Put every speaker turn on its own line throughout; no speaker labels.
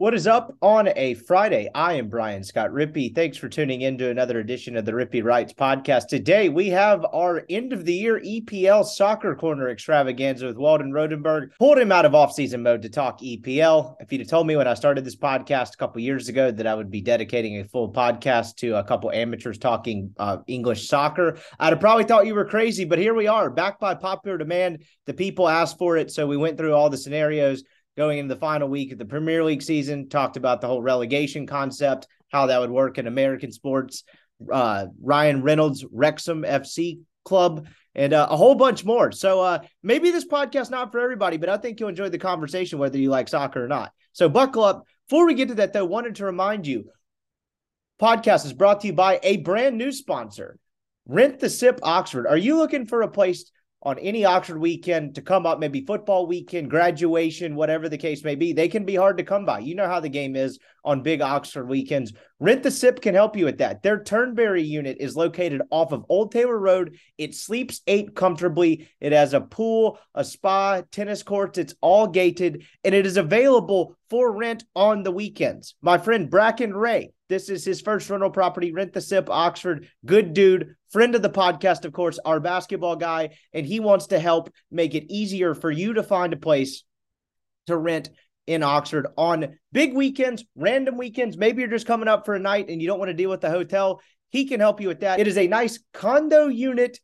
What is up on a Friday? I am Brian Scott Rippee. Thanks for tuning in to another edition of the Rippee Writes podcast. Today we have our end of the year EPL soccer corner extravaganza with Weldon Rotenberg. Pulled him out of offseason mode to talk EPL. If you'd have told me when I started this podcast a couple years ago that I would be dedicating a full podcast to a couple amateurs talking uh, English soccer, I'd have probably thought you were crazy. But here we are, back by popular demand. The people asked for it, so we went through all the scenarios going into the final week of the Premier League season, talked about the whole relegation concept, how that would work in American sports. Uh, Ryan Reynolds, Wrexham FC Club, and uh, a whole bunch more. So uh, maybe this podcast not for everybody, but I think you'll enjoy the conversation whether you like soccer or not. So buckle up. Before we get to that, though, wanted to remind you, podcast is brought to you by a brand new sponsor, Rent the Sip Oxford. Are you looking for a place on any Oxford weekend to come up, maybe football weekend, graduation, whatever the case may be, they can be hard to come by. You know how the game is on big Oxford weekends. Rent the Sip can help you with that. Their Turnberry unit is located off of Old Taylor Road. It sleeps eight comfortably. It has a pool, a spa, tennis courts. It's all gated and it is available for rent on the weekends. My friend Bracken Ray, this is his first rental property, Rent the Sip, Oxford. Good dude, friend of the podcast, of course, our basketball guy, and he wants to help make it easier for you to find a place to rent in Oxford on big weekends, random weekends. Maybe you're just coming up for a night and you don't want to deal with the hotel. He can help you with that. It is a nice condo unit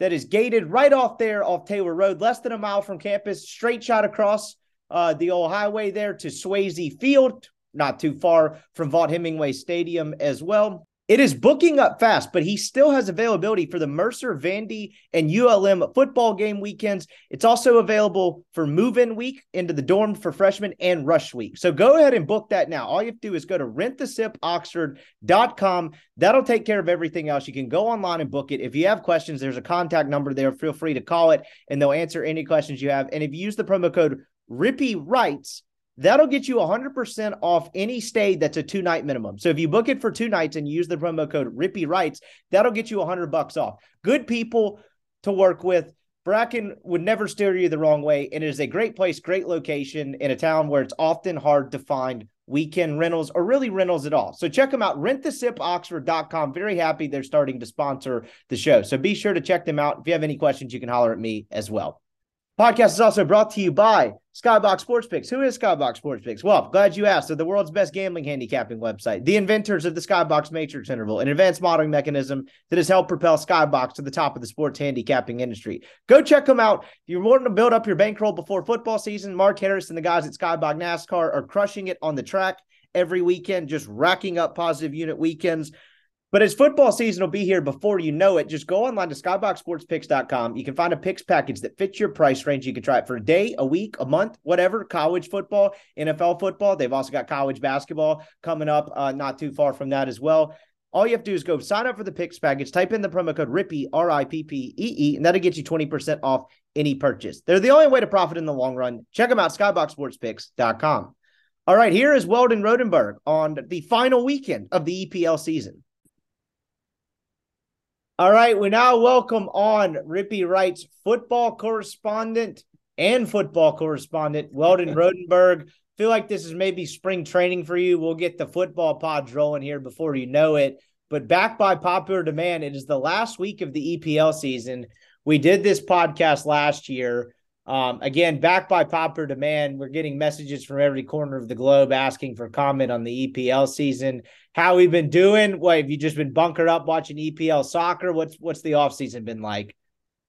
that is gated right off there off Taylor Road, less than a mile from campus, straight shot across uh, the old highway there to Swayze Field, not too far from Vaught-Hemingway Stadium as well. It is booking up fast, but he still has availability for the Mercer, Vandy, and ULM football game weekends. It's also available for move in week into the dorm for freshmen and rush week. So go ahead and book that now. All you have to do is go to rentthesipoxford.com. That'll take care of everything else. You can go online and book it. If you have questions, there's a contact number there. Feel free to call it and they'll answer any questions you have. And if you use the promo code Rippee Writes, That'll get you 100% off any stay that's a two night minimum. So if you book it for two nights and use the promo code Rippee Writes, that'll get you 100 bucks off. Good people to work with. Bracken would never steer you the wrong way. And it is a great place, great location in a town where it's often hard to find weekend rentals or really rentals at all. So check them out, rentthesipoxford.com. Very happy they're starting to sponsor the show. So be sure to check them out. If you have any questions, you can holler at me as well. Podcast is also brought to you by Skybox Sports Picks. Who is Skybox Sports Picks? Well, glad you asked. They're the world's best gambling handicapping website, the inventors of the Skybox Matrix interval, an advanced modeling mechanism that has helped propel Skybox to the top of the sports handicapping industry. Go check them out. If you're wanting to build up your bankroll before football season, Mark Harris and the guys at Skybox NASCAR are crushing it on the track every weekend, just racking up positive unit weekends. But as football season will be here before you know it, just go online to skyboxsportspicks.com. You can find a picks package that fits your price range. You can try it for a day, a week, a month, whatever. College football, NFL football. They've also got college basketball coming up uh, not too far from that as well. All you have to do is go sign up for the picks package, type in the promo code RIPPEE, R I P P E E, and that'll get you 20% off any purchase. They're the only way to profit in the long run. Check them out, skyboxsportspicks.com. All right, here is Weldon Rotenberg on the final weekend of the EPL season. All right, we now welcome on Rippee Writes' football correspondent and football correspondent, Weldon Rotenberg. Feel like this is maybe spring training for you. We'll get the football pods rolling here before you know it. But back by popular demand, it is the last week of the EPL season. We did this podcast last year. Um, again, back by popular demand, we're getting messages from every corner of the globe asking for comment on the EPL season. How we've been doing? What have you just been bunkered up watching EPL soccer? What's what's the off season been like?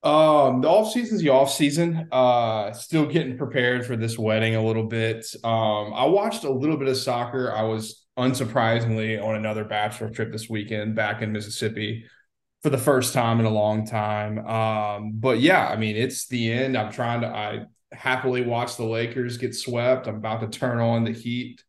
Um, the off season's the off season. Uh, still getting prepared for this wedding a little bit. Um, I watched a little bit of soccer. I was unsurprisingly on another bachelor trip this weekend back in Mississippi for the first time in a long time. Um, but yeah, I mean, it's the end. I'm trying to, I happily watch the Lakers get swept. I'm about to turn on the Heat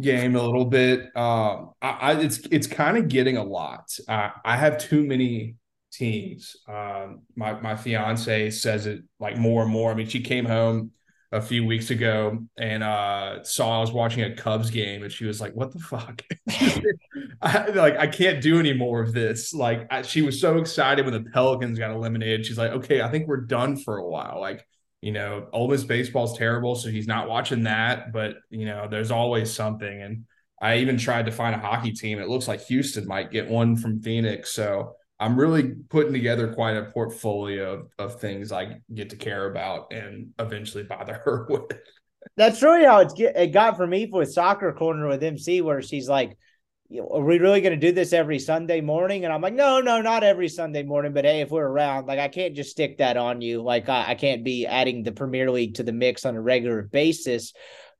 game a little bit. Um, I, I it's it's kind of getting a lot. Uh, I have too many teams. Um, my my fiance says it like more and more. I mean, she came home a few weeks ago and uh, saw I was watching a Cubs game and she was like, "What the fuck?" I, like I can't do any more of this. Like I, she was so excited when the Pelicans got eliminated. She's like, "Okay, I think we're done for a while." Like you know, Ole Miss baseball's terrible, so he's not watching that. But you know, there's always something. And I even tried to find a hockey team. It looks like Houston might get one from Phoenix. So I'm really putting together quite a portfolio of, of things I get to care about and eventually bother her with.
That's really how it's get, it got for me with soccer corner with MC, where she's like, "Are we really going to do this every Sunday morning?" And I'm like, "No, no, not every Sunday morning, but hey, if we're around, like I can't just stick that on you. Like I, I can't be adding the Premier League to the mix on a regular basis."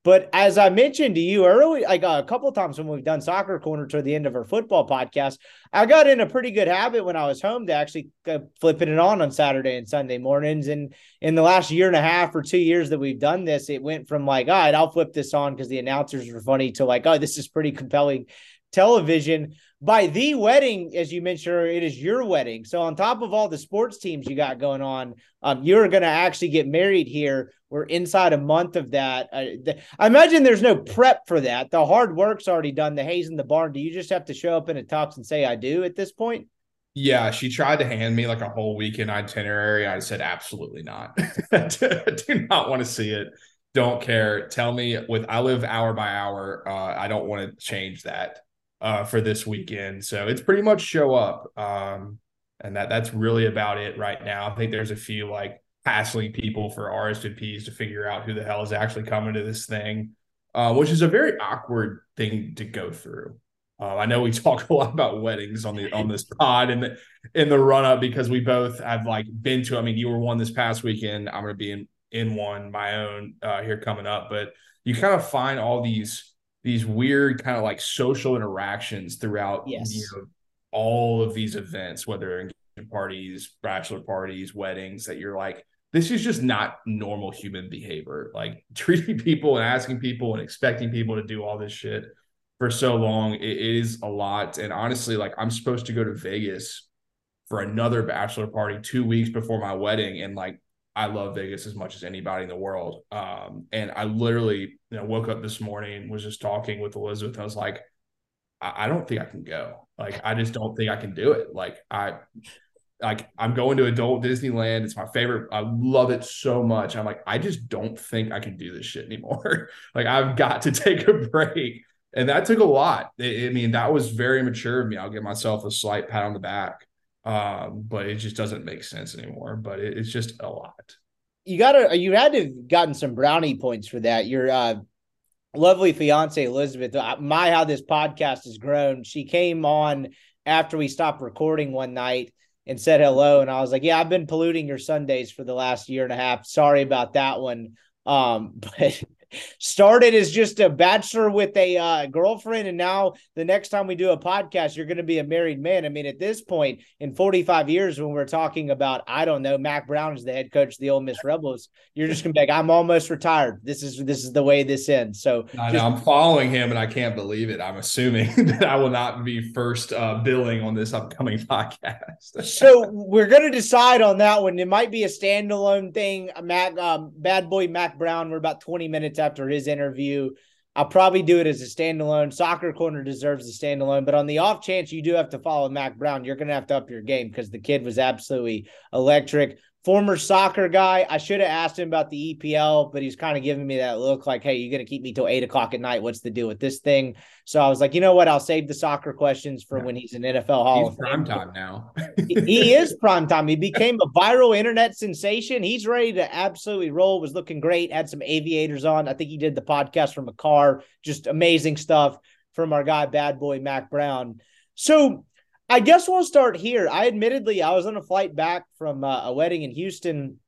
But as I mentioned to you early, like a couple times when we've done soccer corner toward the end of our football podcast, I got in a pretty good habit when I was home to actually flipping it on on Saturday and Sunday mornings. And in the last year and a half or two years that we've done this, it went from like, all right, I'll flip this on because the announcers were funny to like, oh, this is pretty compelling television. By the wedding, as you mentioned, it is your wedding. So on top of all the sports teams you got going on, um, you're going to actually get married here. We're inside a month of that. Uh, the, I imagine there's no prep for that. The hard work's already done. The haze in the barn. Do you just have to show up in a tux and say I do at this point?
Yeah, she tried to hand me like a whole weekend itinerary. I said absolutely not. do not want to see it. Don't care. Tell me with I live hour by hour. Uh, I don't want to change that uh, for this weekend. So it's pretty much show up. Um, and that that's really about it right now. I think there's a few like hassling people for RSVPs to figure out who the hell is actually coming to this thing, uh, which is a very awkward thing to go through. Uh, I know we talk a lot about weddings on the on this pod and the, in the run up because we both have like been to. I mean, you were one this past weekend. I'm going to be in in one my own uh, here coming up, but you kind of find all these these weird kind of like social interactions throughout
yes.
you know, all of these events, whether engagement parties, bachelor parties, weddings, that you're like, this is just not normal human behavior. Like treating people and asking people and expecting people to do all this shit for so long, it is a lot. And honestly, like I'm supposed to go to Vegas for another bachelor party two weeks before my wedding. And like I love Vegas as much as anybody in the world. Um, and I literally, you know, woke up this morning, was just talking with Elizabeth. I was like, I, I don't think I can go. Like, I just don't think I can do it. Like, I, like, I'm going to adult Disneyland. It's my favorite. I love it so much. I'm like, I just don't think I can do this shit anymore. like, I've got to take a break. And that took a lot. I mean, that was very mature of me. I'll give myself a slight pat on the back um, but it just doesn't make sense anymore. But it, it's just a lot.
You gotta, you had to have gotten some brownie points for that. Your uh, lovely fiance Elizabeth. Uh, my how this podcast has grown. She came on after we stopped recording one night and said hello, and I was like, "Yeah, I've been polluting your Sundays for the last year and a half. Sorry about that one." Um, but started as just a bachelor with a uh, girlfriend, and now the next time we do a podcast, you're going to be a married man. I mean, at this point in 45 years, when we're talking about, I don't know, Mac Brown is the head coach of the Ole Miss Rebels, you're just going to be like, I'm almost retired. This is this is the way this ends. So
I just, I'm following him, and I can't believe it. I'm assuming that I will not be first uh, billing on this upcoming podcast.
so we're going to decide on that one. It might be a standalone thing. Mac, um, bad boy Mac Brown. We're about 20 minutes after his interview. I'll probably do it as a standalone. Soccer Corner deserves a standalone, but on the off chance you do have to follow Mac Brown, you're going to have to up your game because the kid was absolutely electric former soccer guy. I should have asked him about the EPL, but he's kind of giving me that look like, hey, you're going to keep me till eight o'clock at night. What's the deal with this thing? So I was like, you know what? I'll save the soccer questions for when he's an NFL Hall
he's of prime time now.
he is prime time. He became a viral internet sensation. He's ready to absolutely roll. Was looking great. Had some aviators on. I think he did the podcast from a car. Just amazing stuff from our guy, Bad Boy Mac Brown. So I guess we'll start here. I admittedly I was on a flight back from uh, a wedding in Houston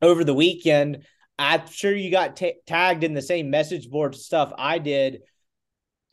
over the weekend. I'm sure you got t- tagged in the same message board stuff I did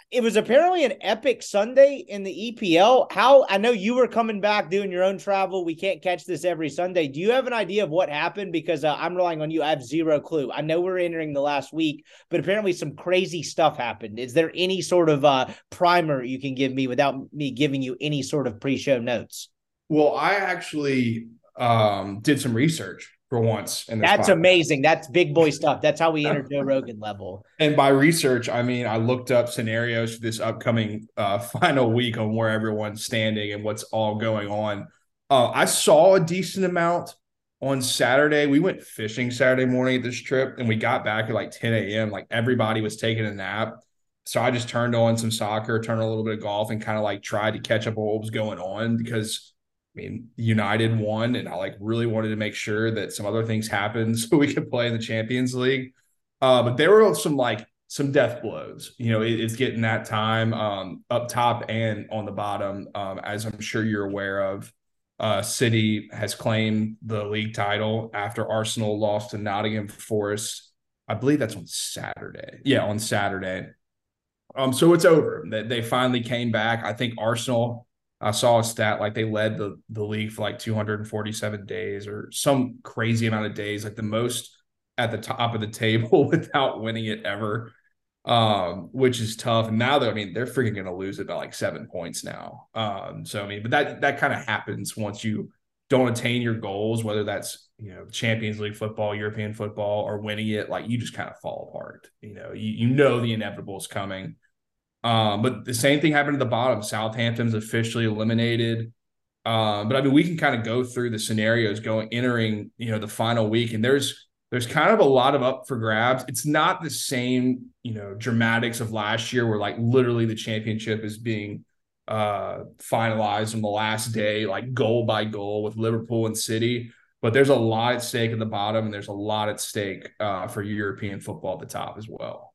it was apparently an epic Sunday in the EPL. How I know you were coming back doing your own travel. We can't catch this every Sunday. Do you have an idea of what happened? Because uh, I'm relying on you. I have zero clue. I know we're entering the last week, but apparently some crazy stuff happened. Is there any sort of uh, primer you can give me without me giving you any sort of pre-show notes?
Well, I actually um, did some research for once.
That's podcast. amazing. That's big boy stuff. That's how we enter Joe Rogan level.
And by research, I mean I looked up scenarios for this upcoming uh, final week on where everyone's standing and what's all going on. Uh, I saw a decent amount on Saturday. We went fishing Saturday morning at this trip, and we got back at like 10 a.m. Like everybody was taking a nap. So I just turned on some soccer, turned on a little bit of golf, and kind of like tried to catch up on what was going on because I mean, United won, and I like really wanted to make sure that some other things happened so we could play in the Champions League. Uh, but there were some like some death blows. You know, it, it's getting that time um, up top and on the bottom, um, as I'm sure you're aware of. Uh, City has claimed the league title after Arsenal lost to Nottingham Forest. I believe that's on Saturday. Yeah, on Saturday. Um, so it's over. They, they finally came back. I think Arsenal I saw a stat like they led the the league for like 247 days or some crazy amount of days, like the most at the top of the table without winning it ever, um, which is tough. And now, though, I mean, they're freaking going to lose it by like seven points now. Um, so I mean, but that that kind of happens once you don't attain your goals, whether that's you know Champions League football, European football, or winning it. Like you just kind of fall apart. You know, you you know the inevitable is coming. Um, but the same thing happened at the bottom. Southampton's officially eliminated. Um, but I mean, we can kind of go through the scenarios going entering, you know, the final week, and there's there's kind of a lot of up for grabs. It's not the same, you know, dramatics of last year where like literally the championship is being uh finalized on the last day, like goal by goal with Liverpool and City. But there's a lot at stake at the bottom, and there's a lot at stake uh, for European football at the top as well.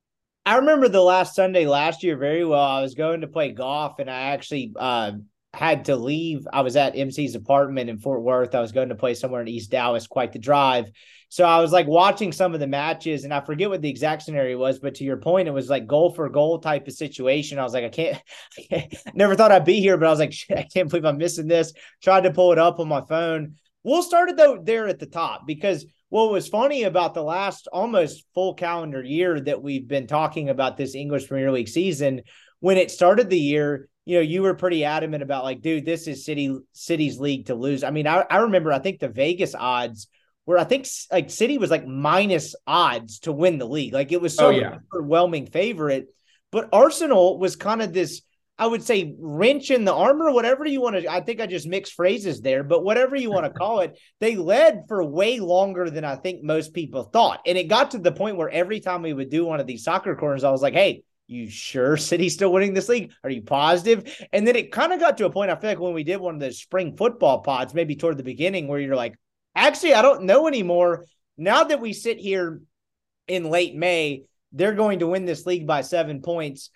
I remember the last Sunday last year very well. I was going to play golf and I actually uh, had to leave. I was at MC's apartment in Fort Worth. I was going to play somewhere in East Dallas, quite the drive. So I was like watching some of the matches and I forget what the exact scenario was, but to your point, it was like goal for goal type of situation. I was like, I can't, I can't never thought I'd be here, but I was like, I can't believe I'm missing this. Tried to pull it up on my phone. We'll start it though there at the top because what was funny about the last almost full calendar year that we've been talking about this English Premier League season, when it started the year, you know, you were pretty adamant about like, dude, this is City City's league to lose. I mean, I, I remember I think the Vegas odds where I think like City was like minus odds to win the league. Like it was so oh, yeah. overwhelming favorite. But Arsenal was kind of this I would say wrench in the armor, whatever you want to. I think I just mixed phrases there, but whatever you want to call it, they led for way longer than I think most people thought. And it got to the point where every time we would do one of these soccer corners, I was like, hey, you sure City's still winning this league? Are you positive? And then it kind of got to a point, I feel like when we did one of the spring football pods, maybe toward the beginning, where you're like, actually, I don't know anymore. Now that we sit here in late May, they're going to win this league by seven points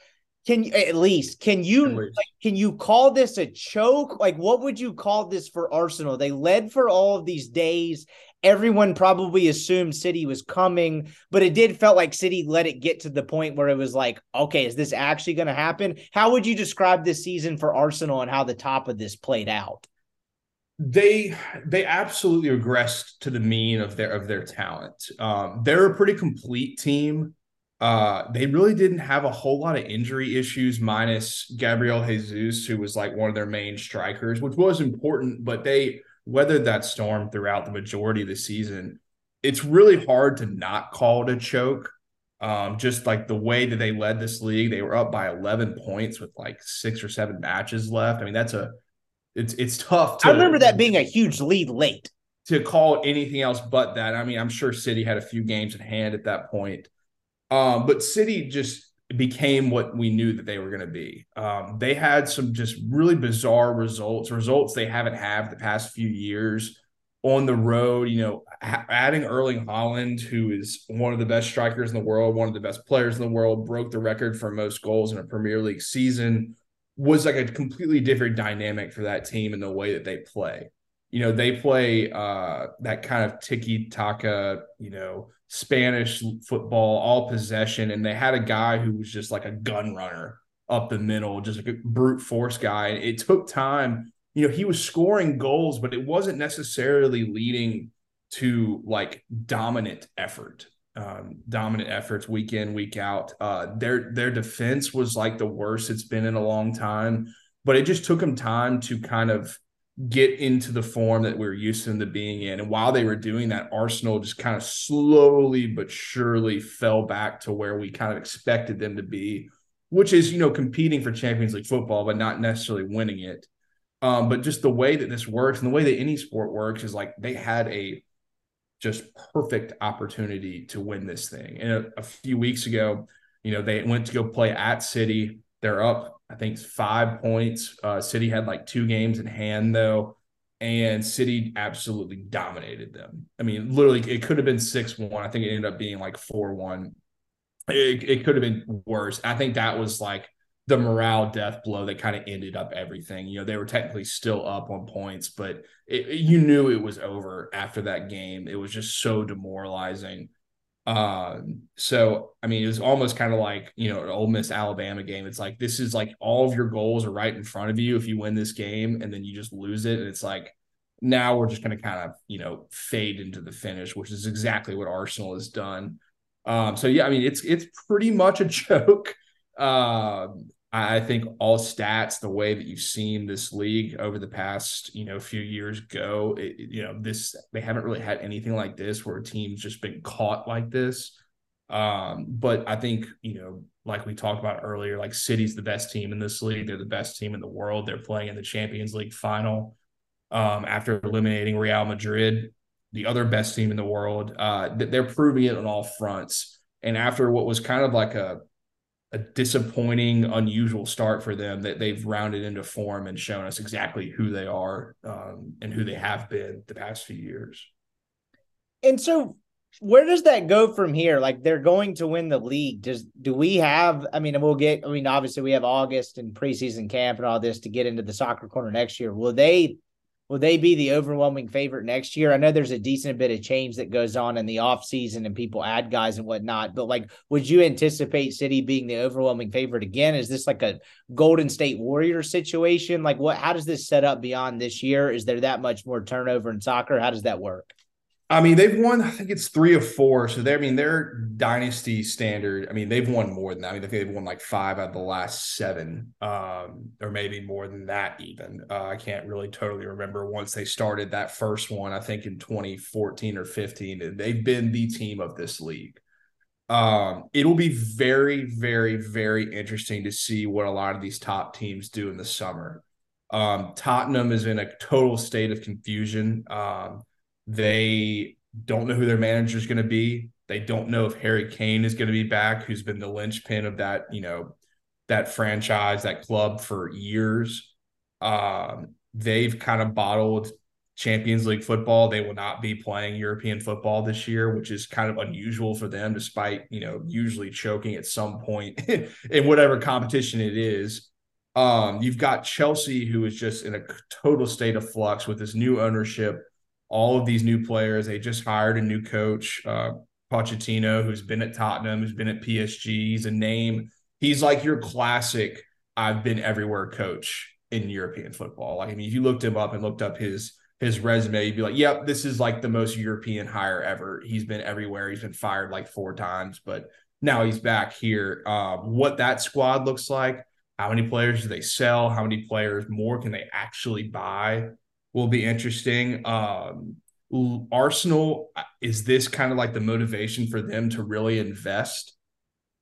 can you at least can you like, can you call this a choke? Like what would you call this for Arsenal? They led for all of these days. Everyone probably assumed City was coming, but it did felt like City let it get to the point where it was like, okay, is this actually going to happen? How would you describe this season for Arsenal and how the top of this played out?
they they absolutely regressed to the mean of their of their talent. Um, they're a pretty complete team. Uh, they really didn't have a whole lot of injury issues, minus Gabriel Jesus, who was like one of their main strikers, which was important, but they weathered that storm throughout the majority of the season. It's really hard to not call it a choke. Um, just like the way that they led this league, they were up by 11 points with like six or seven matches left. I mean, that's a it's it's tough. To,
I remember that being a huge lead late
to call anything else but that. I mean, I'm sure City had a few games in hand at that point, um, but City just became what we knew that they were going to be. Um, they had some just really bizarre results, results they haven't had the past few years on the road, you know, adding Erling Haaland, who is one of the best strikers in the world, one of the best players in the world, broke the record for most goals in a Premier League season, was like a completely different dynamic for that team in the way that they play. You know, they play uh, that kind of tiki taka, you know, Spanish football, all possession, and they had a guy who was just like a gun runner up the middle, just like a brute force guy. It took time you know, he was scoring goals, but it wasn't necessarily leading to like dominant effort. Um, dominant efforts week in, week out. Uh, their their defense was like the worst it's been in a long time, but it just took them time to kind of get into the form that we are used to them being in. And while they were doing that, Arsenal just kind of slowly but surely fell back to where we kind of expected them to be, which is you know competing for Champions League football, but not necessarily winning it. Um, but just the way that this works and the way that any sport works is like they had a just perfect opportunity to win this thing. And a, a few weeks ago, you know, they went to go play at City. They're up, I think, five points. Uh, City had like two games in hand though, and City absolutely dominated them. I mean, literally, it could have been six one. I think it ended up being like four one. It, it could have been worse. I think that was like the morale death blow that kind of ended up everything. You know, they were technically still up on points, but it, you knew it was over after that game. It was just so demoralizing. Um, so I mean, it was almost kind of like you know, an Ole Miss Alabama game. It's like this is like all of your goals are right in front of you if you win this game, and then you just lose it, and it's like now we're just going to kind of you know fade into the finish, which is exactly what Arsenal has done. Um, so yeah, I mean, it's it's pretty much a joke. Um, I think all stats, the way that you've seen this league over the past, you know, few years go, it, you know, this they haven't really had anything like this where a team's just been caught like this. Um, but I think, you know, like we talked about earlier, like City's the best team in this league. They're the best team in the world. They're playing in the Champions League final um, after eliminating Real Madrid, the other best team in the world. Uh, they're proving it on all fronts. And after what was kind of like a a disappointing, unusual start for them that they've rounded into form and shown us exactly who they are um, and who they have been the past few years.
And so, where does that go from here? Like they're going to win the league. Does do we have? I mean, we'll get. I mean, obviously we have August and preseason camp and all this to get into the soccer corner next year. Will they Will they be the overwhelming favorite next year? I know there's a decent bit of change that goes on in the offseason and people add guys and whatnot, but like, would you anticipate City being the overwhelming favorite again? Is this like a Golden State Warrior situation? Like, what, how does this set up beyond this year? Is there that much more turnover in soccer? How does that work?
I mean, they've won. I think it's three of four. So they're. I mean, their dynasty standard. I mean, they've won more than that. I mean, I think they've won like five out of the last seven, um, or maybe more than that. Even uh, I can't really totally remember once they started that first one. I think in 2014 or 15, they've been the team of this league. Um, it'll be very, very, very interesting to see what a lot of these top teams do in the summer. Um, Tottenham is in a total state of confusion. Um, they don't know who their manager is going to be. They don't know if Harry Kane is going to be back, who's been the linchpin of that, you know, that franchise, that club for years. Um, they've kind of bottled Champions League football. They will not be playing European football this year, which is kind of unusual for them, despite, you know, usually choking at some point in whatever competition it is. Um, you've got Chelsea, who is just in a total state of flux with this new ownership all of these new players. They just hired a new coach, uh, Pochettino, who's been at Tottenham, who's been at PSG. He's a name. He's like your classic I've been everywhere coach in European football. Like, I mean, if you looked him up and looked up his his resume, you'd be like, yep, this is like the most European hire ever. He's been everywhere. He's been fired like four times, but now he's back here. Um, what that squad looks like, how many players do they sell? How many players more can they actually buy? Will be interesting. Um, Arsenal is this kind of like the motivation for them to really invest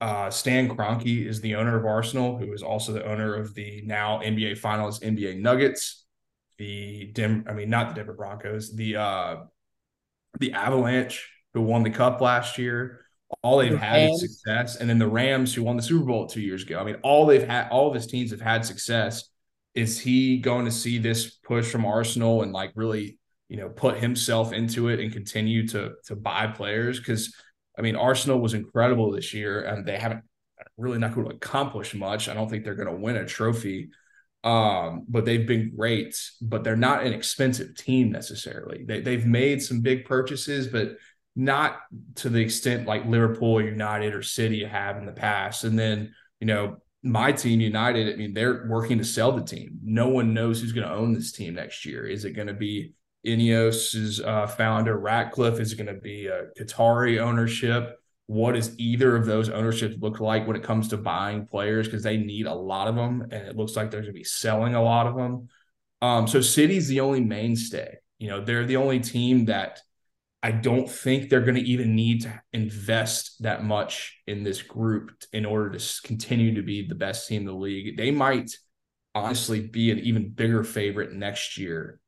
Uh, Stan Kroenke is the owner of Arsenal, who is also the owner of the now NBA Finals NBA Nuggets, the Dim, I mean not the Denver Broncos, the uh, the Avalanche, who won the Cup last year. All they've had is success, and then the Rams, who won the Super Bowl two years ago. I mean, all they've had, all of his teams have had success. Is he going to see this push from Arsenal and like really, you know, put himself into it and continue to to buy players? Because I mean, Arsenal was incredible this year, and they haven't really not going to accomplish much. I don't think they're going to win a trophy, um, but they've been great. But they're not an expensive team necessarily. They they've made some big purchases, but not to the extent like Liverpool, United, or City have in the past. And then you know my team, United. I mean, they're working to sell the team. No one knows who's going to own this team next year. Is it going to be Ineos's uh, founder Ratcliffe is it going to be a Qatari ownership. What does either of those ownerships look like when it comes to buying players? Because they need a lot of them, and it looks like they're going to be selling a lot of them. Um, so City's the only mainstay. You know, they're the only team that I don't think they're going to even need to invest that much in this group in order to continue to be the best team in the league. They might honestly be an even bigger favorite next year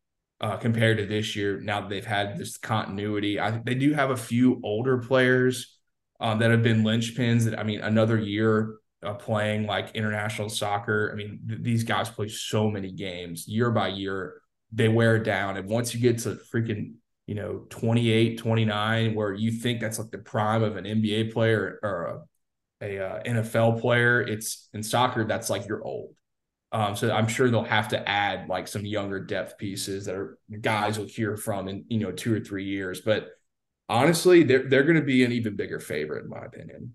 uh, compared to this year. Now that they've had this continuity, I they do have a few older players um, that have been linchpins. That I mean, another year uh, playing like international soccer. I mean, th- these guys play so many games year by year. They wear down, and once you get to freaking you know 28 29 where you think that's like the prime of an nba player or a, a uh, nfl player it's in soccer that's like you're old um, so I'm sure they'll have to add like some younger depth pieces that are guys will hear from in you know two or three years. But honestly, they're they're going to be an even bigger favorite in my opinion.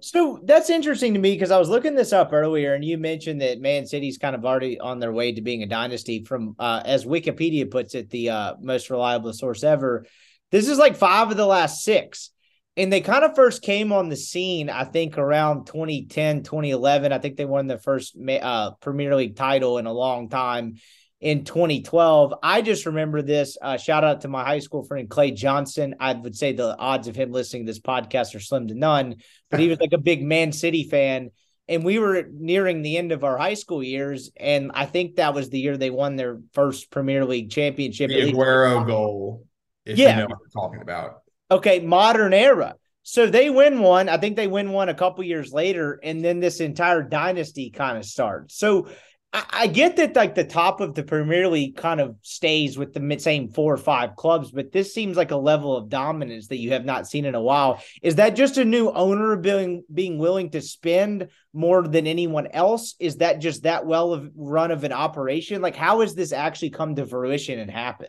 So that's interesting to me because I was looking this up earlier, and you mentioned that Man City's kind of already on their way to being a dynasty. From uh, as Wikipedia puts it, the uh, most reliable source ever. This is like five of the last six and they kind of first came on the scene, I think, around 2010, 2011. I think they won the first uh, Premier League title in a long time in 2012. I just remember this. Uh, shout out to my high school friend, Clay Johnson. I would say the odds of him listening to this podcast are slim to none, but he was like a big Man City fan. And we were nearing the end of our high school years. And I think that was the year they won their first Premier League championship.
The Aguero goal.
yeah.
You know what I'm talking about.
Okay, modern era. So they win one. I think they win one a couple years later, and then this entire dynasty kind of starts. So I, get that like the top of the Premier League kind of stays with the same four or five clubs, but this seems like a level of dominance that you have not seen in a while. Is that just a new owner being being willing to spend more than anyone else? Is that just that well of run of an operation? Like how has this actually come to fruition and happen?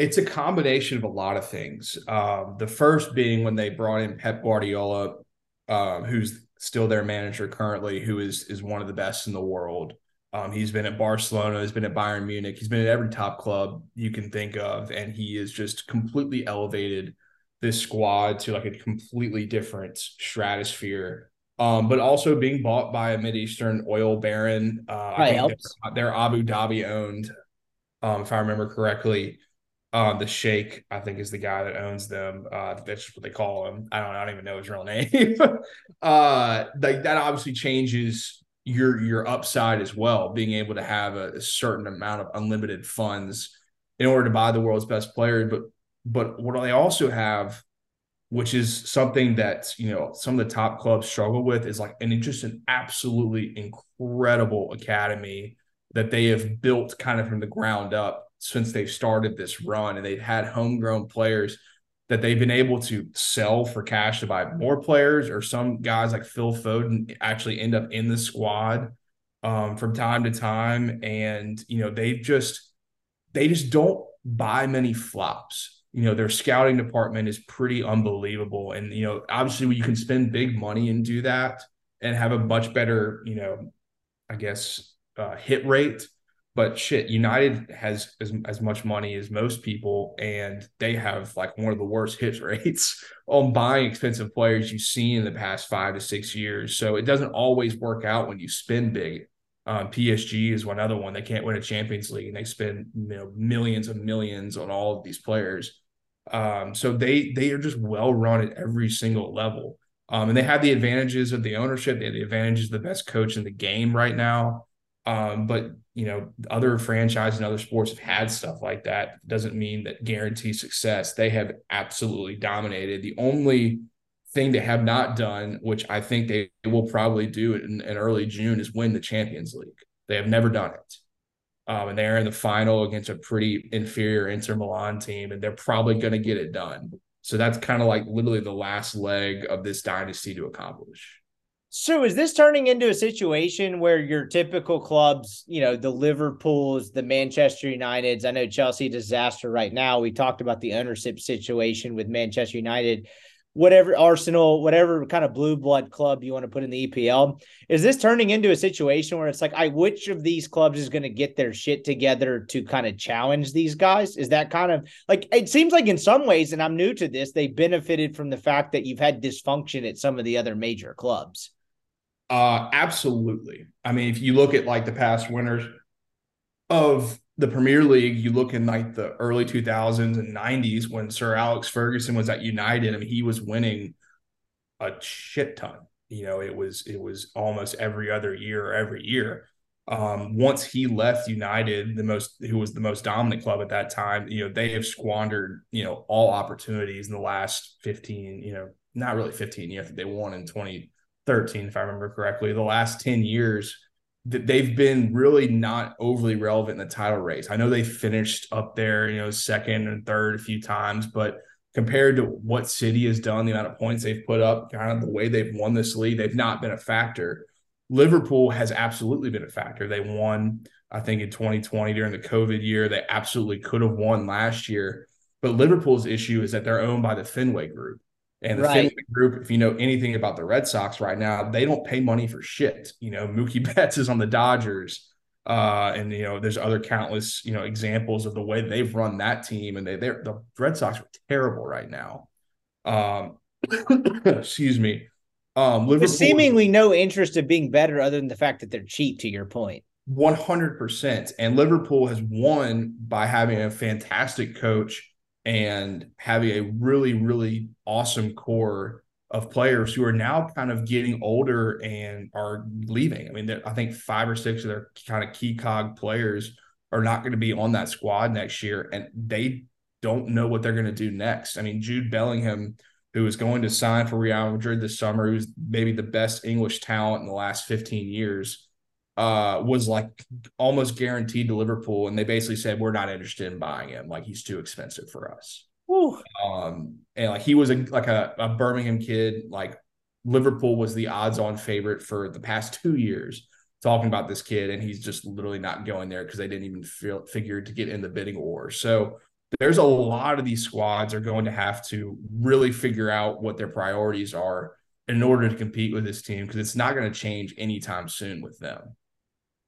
it's a combination of a lot of things. Um, the first being when they brought in Pep Guardiola, um, who's still their manager currently, who is is one of the best in the world. Um, he's been at Barcelona, he's been at Bayern Munich, he's been at every top club you can think of, and he is just completely elevated this squad to like a completely different stratosphere. Um, but also being bought by a Mid Eastern oil baron. Uh, I think they're, they're, Abu Dhabi owned, um, if I remember correctly. Uh, the Sheikh, I think, is the guy that owns them. Uh, that's what they call him. I don't, I don't even know his real name. uh, like that obviously changes your your upside as well. Being able to have a, a, certain amount of unlimited funds in order to buy the world's best player, but but what they also have, which is something that you know some of the top clubs struggle with, is like and just an absolutely incredible academy that they have built kind of from the ground up since they've started this run and they've had homegrown players that they've been able to sell for cash to buy more players or some guys like Phil Foden actually end up in the squad um, from time to time. And you know they just they just don't buy many flops. You know their scouting department is pretty unbelievable. And you know obviously you can spend big money and do that and have a much better you know i guess uh, hit rate but shit, United has as, as much money as most people, and they have like one of the worst hit rates on buying expensive players you've seen in the past five to six years. So it doesn't always work out when you spend big. Um, PSG is one other one. They can't win a Champions League, and they spend you know millions and millions on all of these players. Um, so they they are just well run at every single level. Um, and they have the advantages of the ownership, they have the advantages of the best coach in the game right now. Um, but you know, other franchises and other sports have had stuff like that. Doesn't mean that guarantee success. They have absolutely dominated. The only thing they have not done, which I think they will probably do in, in early June, is win the Champions League. They have never done it. Um, and they're in the final against a pretty inferior Inter Milan team, and they're probably going to get it done. So that's kind of like literally the last leg of this dynasty to accomplish.
So is this turning into a situation where your typical clubs, you know, the Liverpools, the Manchester Uniteds, I know Chelsea disaster right now. We talked about the ownership situation with Manchester United whatever Arsenal, whatever kind of blue blood club you want to put in the EPL. Is this turning into a situation where it's like, I which of these clubs is going to get their shit together to kind of challenge these guys? Is that kind of like it seems like in some ways, and I'm new to this, they benefited from the fact that you've had dysfunction at some of the other major clubs.
Uh absolutely. I mean, if you look at like the past winners of the Premier League, you look in like the early 2000s and 90s when Sir Alex Ferguson was at United. I mean, he was winning a shit ton. You know, it was it was almost every other year or every year. Um, once he left United, the most who was the most dominant club at that time, you know, they have squandered, you know, all opportunities in the last 15, you know, not really 15 years. They won in 2013, if I remember correctly. The last 10 years, they've been really not overly relevant in the title race. I know they finished up there, you know, second and third a few times, but compared to what City has done, the amount of points they've put up, kind of the way they've won this league, they've not been a factor. Liverpool has absolutely been a factor. They won, I think, in 2020 during the COVID year. They absolutely could have won last year. But Liverpool's issue is that they're owned by the Fenway Group. And the right. Group, if you know anything about the Red Sox right now, they don't pay money for shit. You know, Mookie Betts is on the Dodgers. Uh, and you know, there's other countless, you know, examples of the way they've run that team, and they they're the Red Sox are terrible right now. Um, excuse me.
Um, Liverpool seemingly no interest of being better other than the fact that they're cheap. To your point,
one hundred percent. And Liverpool has won by having a fantastic coach and having a really, really awesome core of players who are now kind of getting older and are leaving. I mean, I think five or six of their kind of key cog players are not going to be on that squad next year, and they don't know what they're going to do next. I mean, Jude Bellingham, who is going to sign for Real Madrid this summer, who's maybe the best English talent in the last 15 years, uh, was like almost guaranteed to Liverpool, and they basically said we're not interested in buying him. Like he's too expensive for us. Um, and like he was a like a, a Birmingham kid. Like Liverpool was the odds-on favorite for the past two years. Talking about this kid, and he's just literally not going there because they didn't even feel figure to get in the bidding war. So there's a lot of these squads are going to have to really figure out what their priorities are in order to compete with this team because it's not going to change anytime soon with them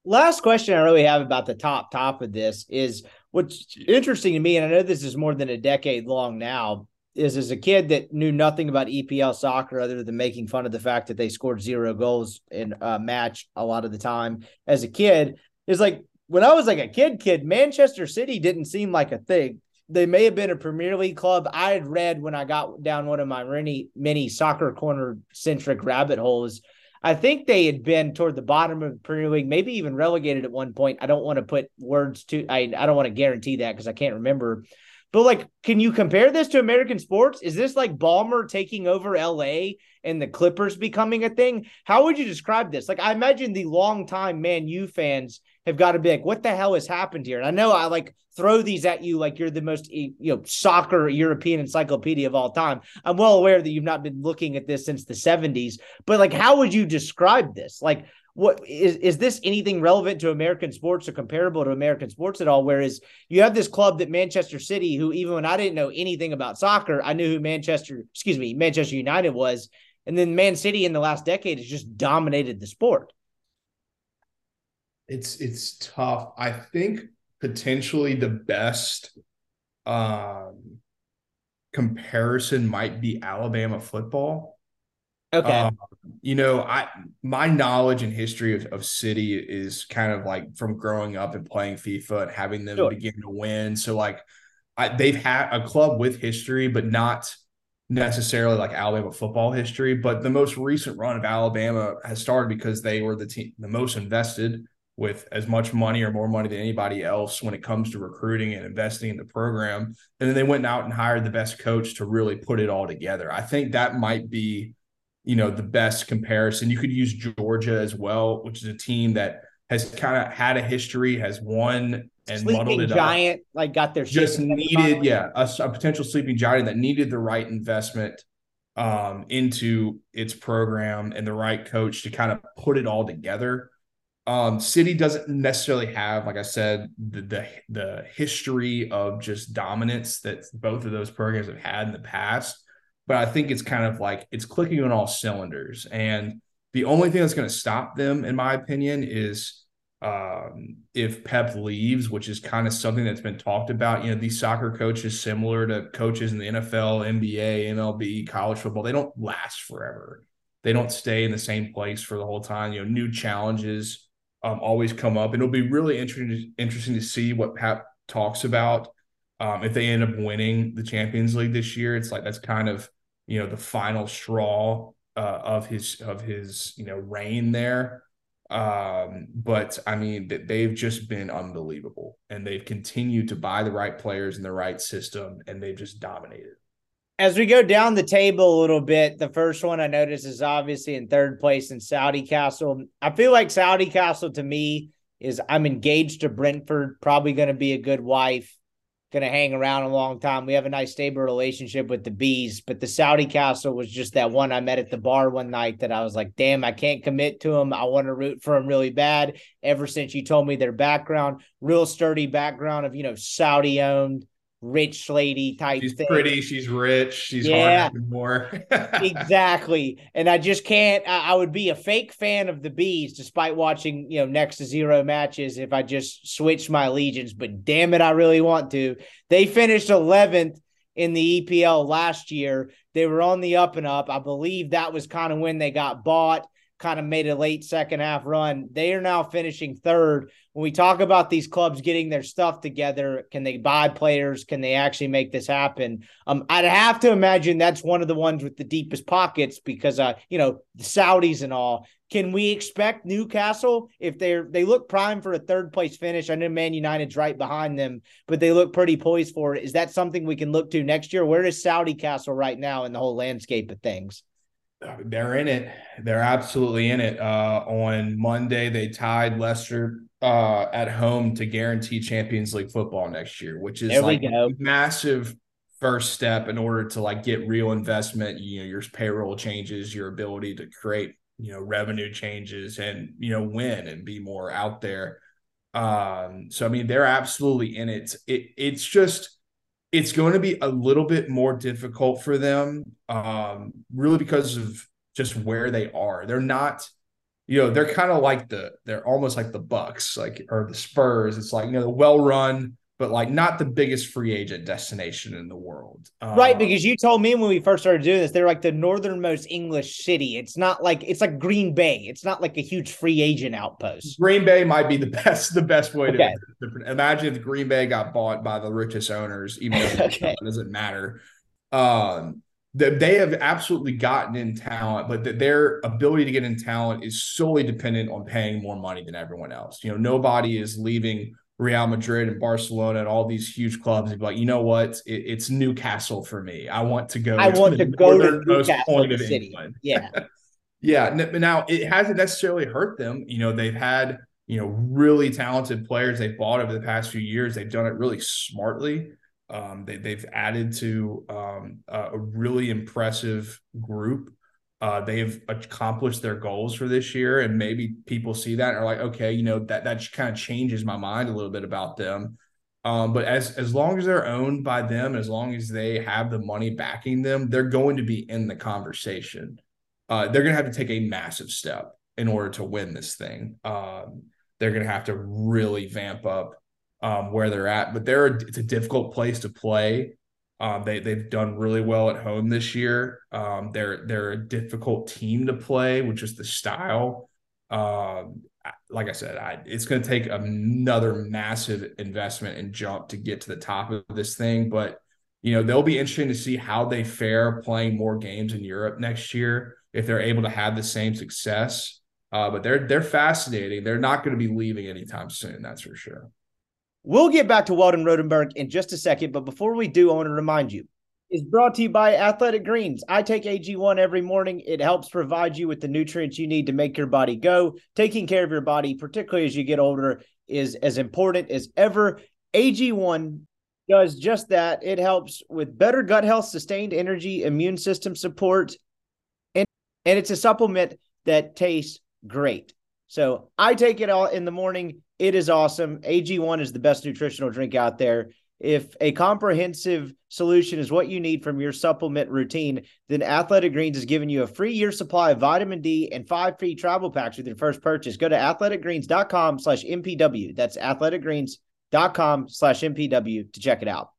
last question I really have about the top top of this is what's interesting to me, and I know this is more than a decade long now, is as a kid that knew nothing about EPL soccer other than making fun of the fact that they scored zero goals in a match a lot of the time. As a kid, is like when I was like a kid, kid, Manchester City didn't seem like a thing. They may have been a Premier League club. I had read when I got down one of my many many soccer corner centric rabbit holes I think they had been toward the bottom of the Premier League, maybe even relegated at one point. I don't want to put words to I I don't want to guarantee that because I can't remember. But like, can you compare this to American sports? Is this like Ballmer taking over LA and the Clippers becoming a thing? How would you describe this? Like, I imagine the longtime Man U fans have got to be like, what the hell has happened here? And I know I like throw these at you like you're the most you know soccer European encyclopedia of all time. I'm well aware that you've not been looking at this since the 70s, but like, how would you describe this? Like, what is is this anything relevant to American sports or comparable to American sports at all? Whereas you have this club that Manchester City, who even when I didn't know anything about soccer, I knew who Manchester, excuse me, Manchester United was, and then Man City in the last decade has just dominated the sport.
It's it's tough. I think potentially the best um comparison might be Alabama football.
Okay. Um,
you know, I my knowledge and history of, of City is kind of like from growing up and playing FIFA and having them sure. begin to win. So like I, they've had a club with history, but not necessarily like Alabama football history, but the most recent run of Alabama has started because they were the team the most invested with as much money or more money than anybody else when it comes to recruiting and investing in the program. And then they went out and hired the best coach to really put it all together. I think that might be, you know, the best comparison. You could use Georgia as well, which is a team that has kind of had a history, has won and
sleeping
muddled it
giant,
up.
like got their
Just needed, yeah, a, a potential sleeping giant that needed the right investment um, into its program and the right coach to kind of put it all together. Um, City doesn't necessarily have, like I said, the, the the history of just dominance that both of those programs have had in the past. But I think it's kind of like it's clicking on all cylinders. And the only thing that's going to stop them, in my opinion, is um, if Pep leaves, which is kind of something that's been talked about. You know, these soccer coaches, similar to coaches in the NFL, NBA, MLB, college football, they don't last forever. They don't stay in the same place for the whole time. You know, new challenges um, always come up, it'll be really interesting interesting to see what Pep talks about um, if they end up winning the Champions League this year. It's like that's kind of you know the final straw uh, of his of his you know reign there. Um, but I mean, they've just been unbelievable and they've continued to buy the right players in the right system and they've just dominated.
As we go down the table a little bit, the first one I notice is obviously in third place in Saudi Castle. I feel like Saudi Castle to me is I'm engaged to Brentford, probably going to be a good wife going to hang around a long time. We have a nice stable relationship with the bees, but the Saudi Castle was just that one I met at the bar one night that I was like, damn, I can't commit to him. I want to root for him really bad. Ever since you told me their background, real sturdy background of, you know, Saudi owned rich lady type
she's
thing.
pretty she's rich she's
Yeah.
hard more
exactly. And I just can't. I, I would be a fake fan of the bees, despite watching you know next to zero matches, if I just switched my allegiance. But damn it, I really want to. They finished 11th in the EPL last year. They were on the up and up. I believe that was kind of when they got bought. Kind of made a late second half run. They are now finishing third. When we talk about these clubs getting their stuff together, can they buy players? Can they actually make this happen? Um, I'd have to imagine that's one of the ones with the deepest pockets because, uh, you know, the Saudis and all. Can we expect Newcastle if they're they look prime for a third place finish? I know Man United's right behind them, but they look pretty poised for it. Is that something we can look to next year? Where is Saudi Castle right now in the whole landscape of things?
They're in it. They're absolutely in it. Uh, on monday they tied leicester uh, at home to guarantee champions league football next year which is
There
like a massive first step in order to like get real investment you know your payroll changes your ability to create you know revenue changes and you know win and be more out there. Um so i mean they're absolutely in it. It it's just it's going to be a little bit more difficult for them um really because of just where they are. They're not you know they're kind of like the they're almost like the bucks like or the spurs. It's like you know the well run but like not the biggest free agent destination in the world
Right,
Um,
because you told me when we first started doing this, they're like the northernmost English city. It's not like it's like Green Bay. It's not like a huge free agent outpost.
Green Bay might be the best the best way
Okay.
to, to imagine if Green Bay got bought by the richest owners, even though
Okay.
it doesn't matter. Um, that they have absolutely gotten in talent, but that their ability to get in talent is solely dependent on paying more money than everyone else. You know, nobody is leaving Real Madrid and Barcelona and all these huge clubs and be like, you know what, it, it's Newcastle for me. I want to go.
I want
the
to go to Newcastle
point of
City.
England.
Yeah.
Yeah. Now it hasn't necessarily hurt them. You know, they've had, you know, really talented players they've bought over the past few years. They've done it really smartly. Um, they, they've added to um, a really impressive group. Uh, they've accomplished their goals for this year, and maybe people see that and are like, okay, you know, that that kind of changes my mind a little bit about them. Um, but as as long as they're owned by them, as long as they have the money backing them, they're going to be in the conversation uh, they're going to have to take a massive step in order to win this thing. Um, they're going to have to really vamp up um, where they're at, but they're it's a difficult place to play. Um, they they've done really well at home this year. Um, they're they're a difficult team to play, which is the style. Um, like I said, I, it's going to take another massive investment and jump to get to the top of this thing, but you know, they'll be interesting to see how they fare playing more games in Europe next year if they're able to have the same success. Uh, but they're they're fascinating. They're not going to be leaving anytime soon. That's for sure.
We'll get back to Weldon Rotenberg in just a second, but before we do, I want to remind you is brought to you by Athletic Greens. I take AG1 every morning. It helps provide you with the nutrients you need to make your body go. Taking care of your body, particularly as you get older, is as important as ever. AG1 does just that. It helps with better gut health, sustained energy, immune system support, and, and it's a supplement that tastes great. So I take it all in the morning. It is awesome. AG1 is the best nutritional drink out there. If a comprehensive solution is what you need from your supplement routine, then Athletic Greens is giving you a free year supply of vitamin D and five free travel packs with your first purchase. Go to athleticgreens.com slash MPW. That's athleticgreens.com slash MPW to check it out.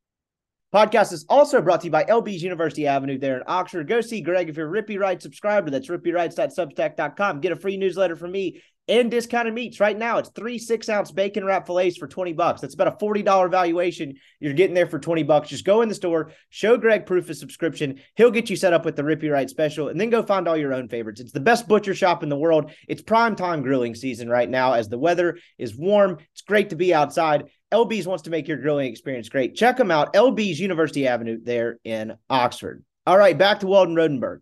Podcast is also brought to you by LB's University Avenue there in Oxford. Go see Greg if you're Rippee Writes subscriber. That's rippeewrites.substack.com. Get a free newsletter from me and discounted meats right now. It's three six ounce bacon wrap fillets for 20 bucks. That's about a $40 valuation. You're getting there for 20 bucks. Just go in the store, show Greg proof of subscription. He'll get you set up with the Rippee Writes special and then go find all your own favorites. It's the best butcher shop in the world. It's prime time grilling season right now as the weather is warm. It's great to be outside. LB's wants to make your grilling experience great. Check them out. LB's University Avenue there in Oxford. All right, back to Weldon Rotenberg.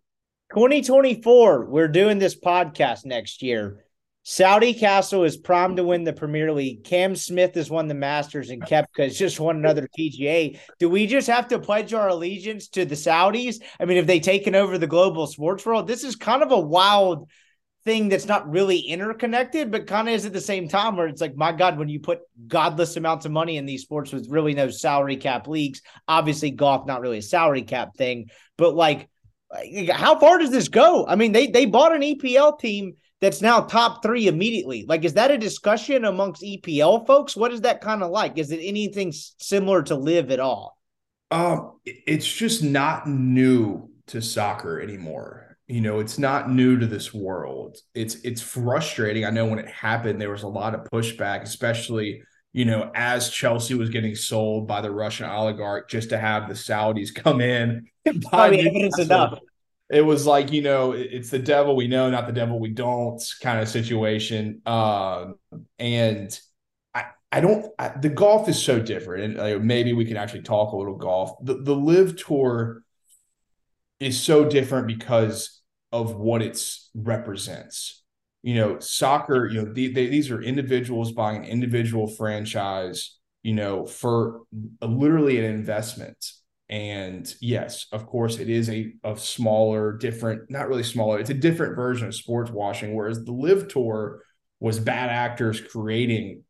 2024, we're doing this podcast next year. Saudi Castle is primed to win the Premier League. Cam Smith has won the Masters, and Koepka has just won another PGA. Do we just have to pledge our allegiance to the Saudis? I mean, have they taken over the global sports world? This is kind of a wild thing that's not really interconnected, but kind of is at the same time where it's like, my God, when you put godless amounts of money in these sports with really no salary cap leagues, obviously golf not really a salary cap thing, but like, how far does this go? I mean, they they bought an EPL team that's now top three immediately. Like, is that a discussion amongst EPL folks? What is that kind of like? Is it anything similar to LIV at all?
Um, it's just not new to soccer anymore. You know, it's not new to this world. It's it's frustrating. I know when it happened, there was a lot of pushback, especially you know as Chelsea was getting sold by the Russian oligarch, just to have the Saudis come in and buy evidence enough it was like you know it's the devil we know not the devil we don't kind of situation. Um, and i i don't I, the golf is so different. And uh, maybe we can actually talk a little golf. The, the LIV tour is so different because of what it represents you know soccer you know the, they, these are individuals buying an individual franchise you know for literally an investment and yes, of course, it is a, a smaller, different, not really smaller, it's a different version of sports washing. Whereas the LIV tour was bad actors creating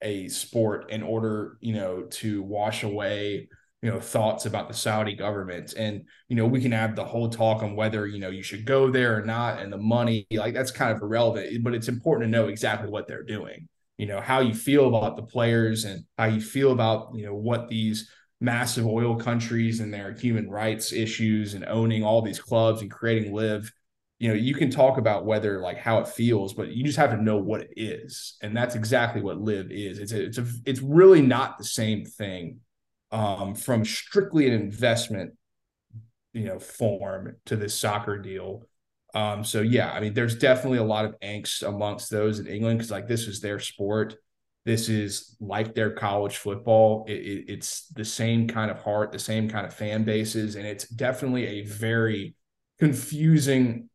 a sport in order, you know, to wash away, you know, thoughts about the Saudi government. And, you know, we can have the whole talk on whether, you know, you should go there or not and the money, like that's kind of irrelevant, but it's important to know exactly what they're doing. You know, how you feel about the players and how you feel about, you know, what these massive oil countries and their human rights issues and owning all these clubs and creating LIV you know you can talk about whether like how it feels but you just have to know what it is and that's exactly what LIV is it's a, it's a it's really not the same thing um, from strictly an investment you know form to this soccer deal um, so yeah i mean there's definitely a lot of angst amongst those in england because like this is their sport this is like their college football. It, it, it's the same kind of heart, the same kind of fan bases, and it's definitely a very confusing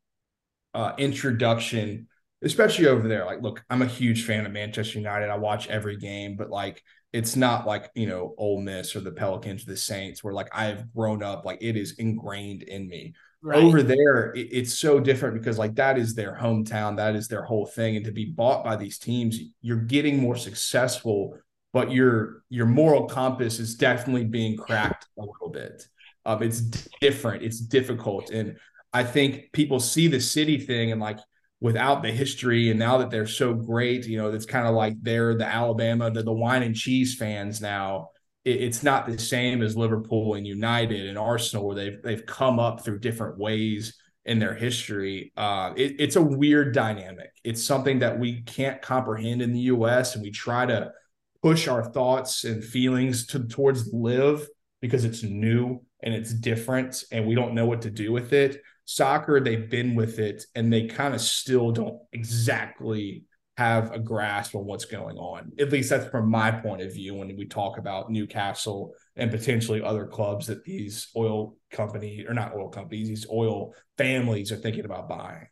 uh, introduction, especially over there. Like, look, I'm a huge fan of Manchester United. I watch every game, but like, it's not like you know Ole Miss or the Pelicans or the Saints, where like I've grown up, like it is ingrained in me. Right. Over there, it, it's so different because like that is their hometown, that is their whole thing, and to be bought by these teams, you're getting more successful, but your your moral compass is definitely being cracked a little bit. Um, it's different, it's difficult, and I think people see the city thing and like without the history, and now that they're so great, you know, it's kind of like they're the Alabama, the the wine and cheese fans now it's not the same as Liverpool and United and Arsenal, where they've they've come up through different ways in their history. Uh, it, it's a weird dynamic. It's something that we can't comprehend in the U.S. and we try to push our thoughts and feelings to towards LIV because it's new and it's different and we don't know what to do with it. Soccer, they've been with it and they kind of still don't exactly have a grasp on what's going on. At least that's from my point of view when we talk about Newcastle and potentially other clubs that these oil company or not oil companies, these oil families are thinking about buying.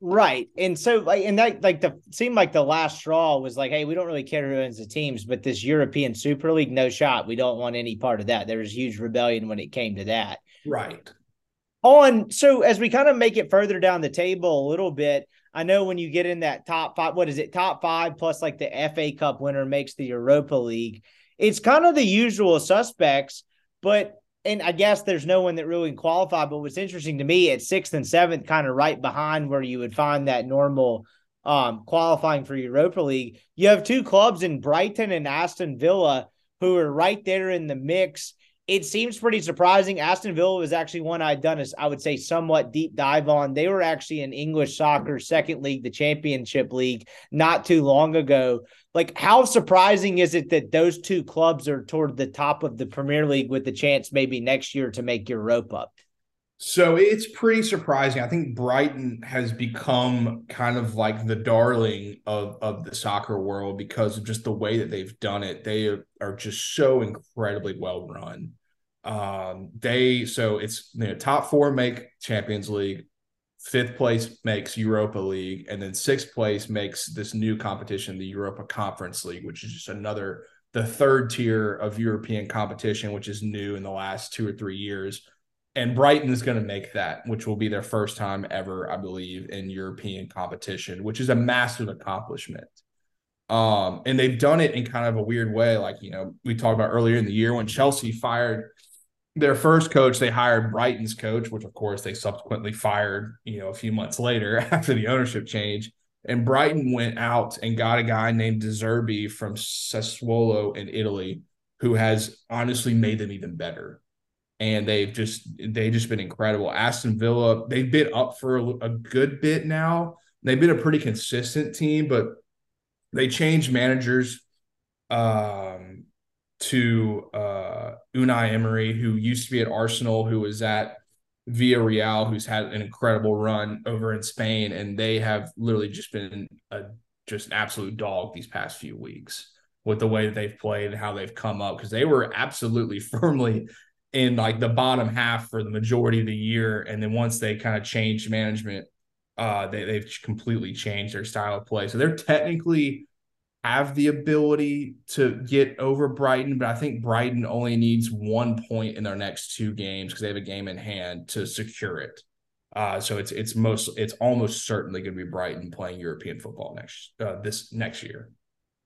Right. And so like and that like the seemed like the last straw was like, hey, we don't really care who owns the teams, but this European Super League, no shot. We don't want any part of that. There was huge rebellion when it came to that.
Right.
On so as we kind of make it further down the table a little bit, I know when you get in that top five, what is it, top five plus like the FA Cup winner makes the Europa League. It's kind of the usual suspects, but and I guess there's no one that really qualified. But what's interesting to me at sixth and seventh, kind of right behind where you would find that normal um, qualifying for Europa League, you have two clubs in Brighton and Aston Villa who are right there in the mix. It seems pretty surprising. Aston Villa was actually one I'd done as I would say somewhat deep dive on. They were actually in English soccer second league, the championship league, not too long ago like how surprising is it that those two clubs are toward the top of the Premier League with the chance maybe next year to make Europa?
So it's pretty surprising. I think Brighton has become kind of like the darling of of the soccer world because of just the way that they've done it. They are just so incredibly well run. Um, they so it's you know, top four make Champions League, Fifth place makes Europa League, and then sixth place makes this new competition, the Europa Conference League, which is just another the third tier of European competition, which is new in the last two or three years. And Brighton is going to make that, which will be their first time ever, I believe, in European competition, which is a massive accomplishment. Um, and they've done it in kind of a weird way. Like, you know, we talked about earlier in the year when Chelsea fired their first coach, they hired Brighton's coach, which of course they subsequently fired, you know, a few months later after the ownership change. And Brighton went out and got a guy named De Zerbi from Sassuolo in Italy, who has honestly made them even better. And they've just they've just been incredible. Aston Villa, they've been up for a, a good bit now. They've been a pretty consistent team, but they changed managers um, to uh, Unai Emery, who used to be at Arsenal, who was at Villarreal, who's had an incredible run over in Spain, and they have literally just been a just an absolute dog these past few weeks with the way that they've played and how they've come up because they were absolutely firmly in like the bottom half for the majority of the year, and then once they kind of changed management, uh, they they've completely changed their style of play. So they're technically have the ability to get over Brighton, but I think Brighton only needs one point in their next two games because they have a game in hand to secure it. Uh, so it's it's most it's almost certainly going to be Brighton playing European football next uh, this next year,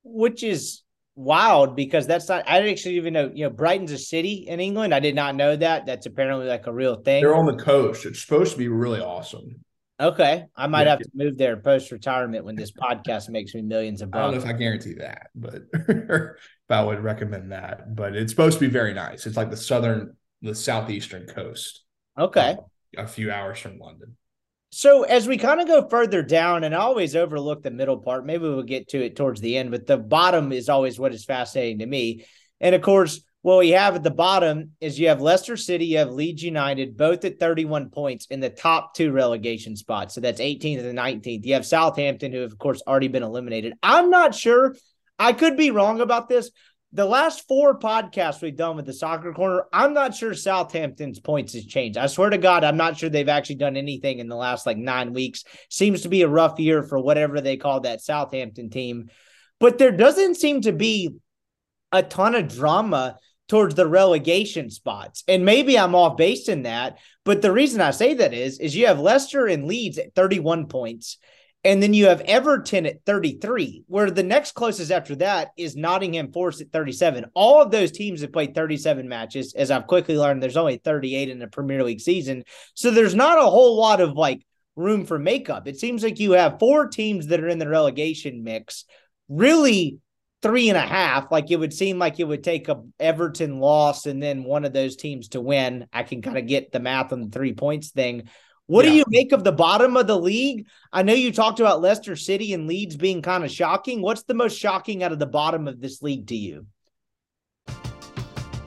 which is wild because that's not I didn't actually even know you know Brighton's a city in England. I did not know that. That's apparently like a real thing.
They're on the coast. It's supposed to be really awesome.
Okay, I might yeah. have to move there post retirement when this podcast makes me millions of bucks.
I don't know if I guarantee that, but if I would recommend that. But it's supposed to be very nice. It's like the southern, the southeastern coast.
Okay,
uh, a few hours from London.
So as we kind of go further down, and I always overlook the middle part. Maybe we'll get to it towards the end, but the bottom is always what is fascinating to me. And of course, what we have at the bottom is you have Leicester City, you have Leeds United, both at 31 points in the top two relegation spots. So that's 18th and 19th. You have Southampton, who have, of course, already been eliminated. I'm not sure. I could be wrong about this. The last four podcasts we've done with the soccer corner, I'm not sure Southampton's points has changed. I swear to God, I'm not sure they've actually done anything in the last like nine weeks. Seems to be a rough year for whatever they call that Southampton team. But there doesn't seem to be a ton of drama towards the relegation spots. And maybe I'm off base in that, but the reason I say that is is you have Leicester and Leeds at 31 points. And then you have Everton at 33, where the next closest after that is Nottingham Forest at 37. All of those teams have played 37 matches. As I've quickly learned, there's only 38 in the Premier League season. So there's not a whole lot of like room for makeup. It seems like you have four teams that are in the relegation mix, really three and a half. Like it would seem like it would take a Everton loss and then one of those teams to win. I can kind of get the math on the three points thing. What yeah. do you make of the bottom of the league? I know you talked about Leicester City and Leeds being kind of shocking. What's the most shocking out of the bottom of this league to you?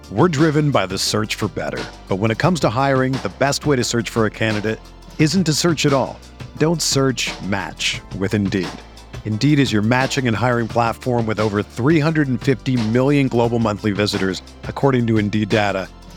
We're driven by the search for better. But when it comes to hiring, the best way to search for a candidate isn't to search at all. Don't search match with Indeed. Indeed is your matching and hiring platform with over 350 million global monthly visitors, according to Indeed data,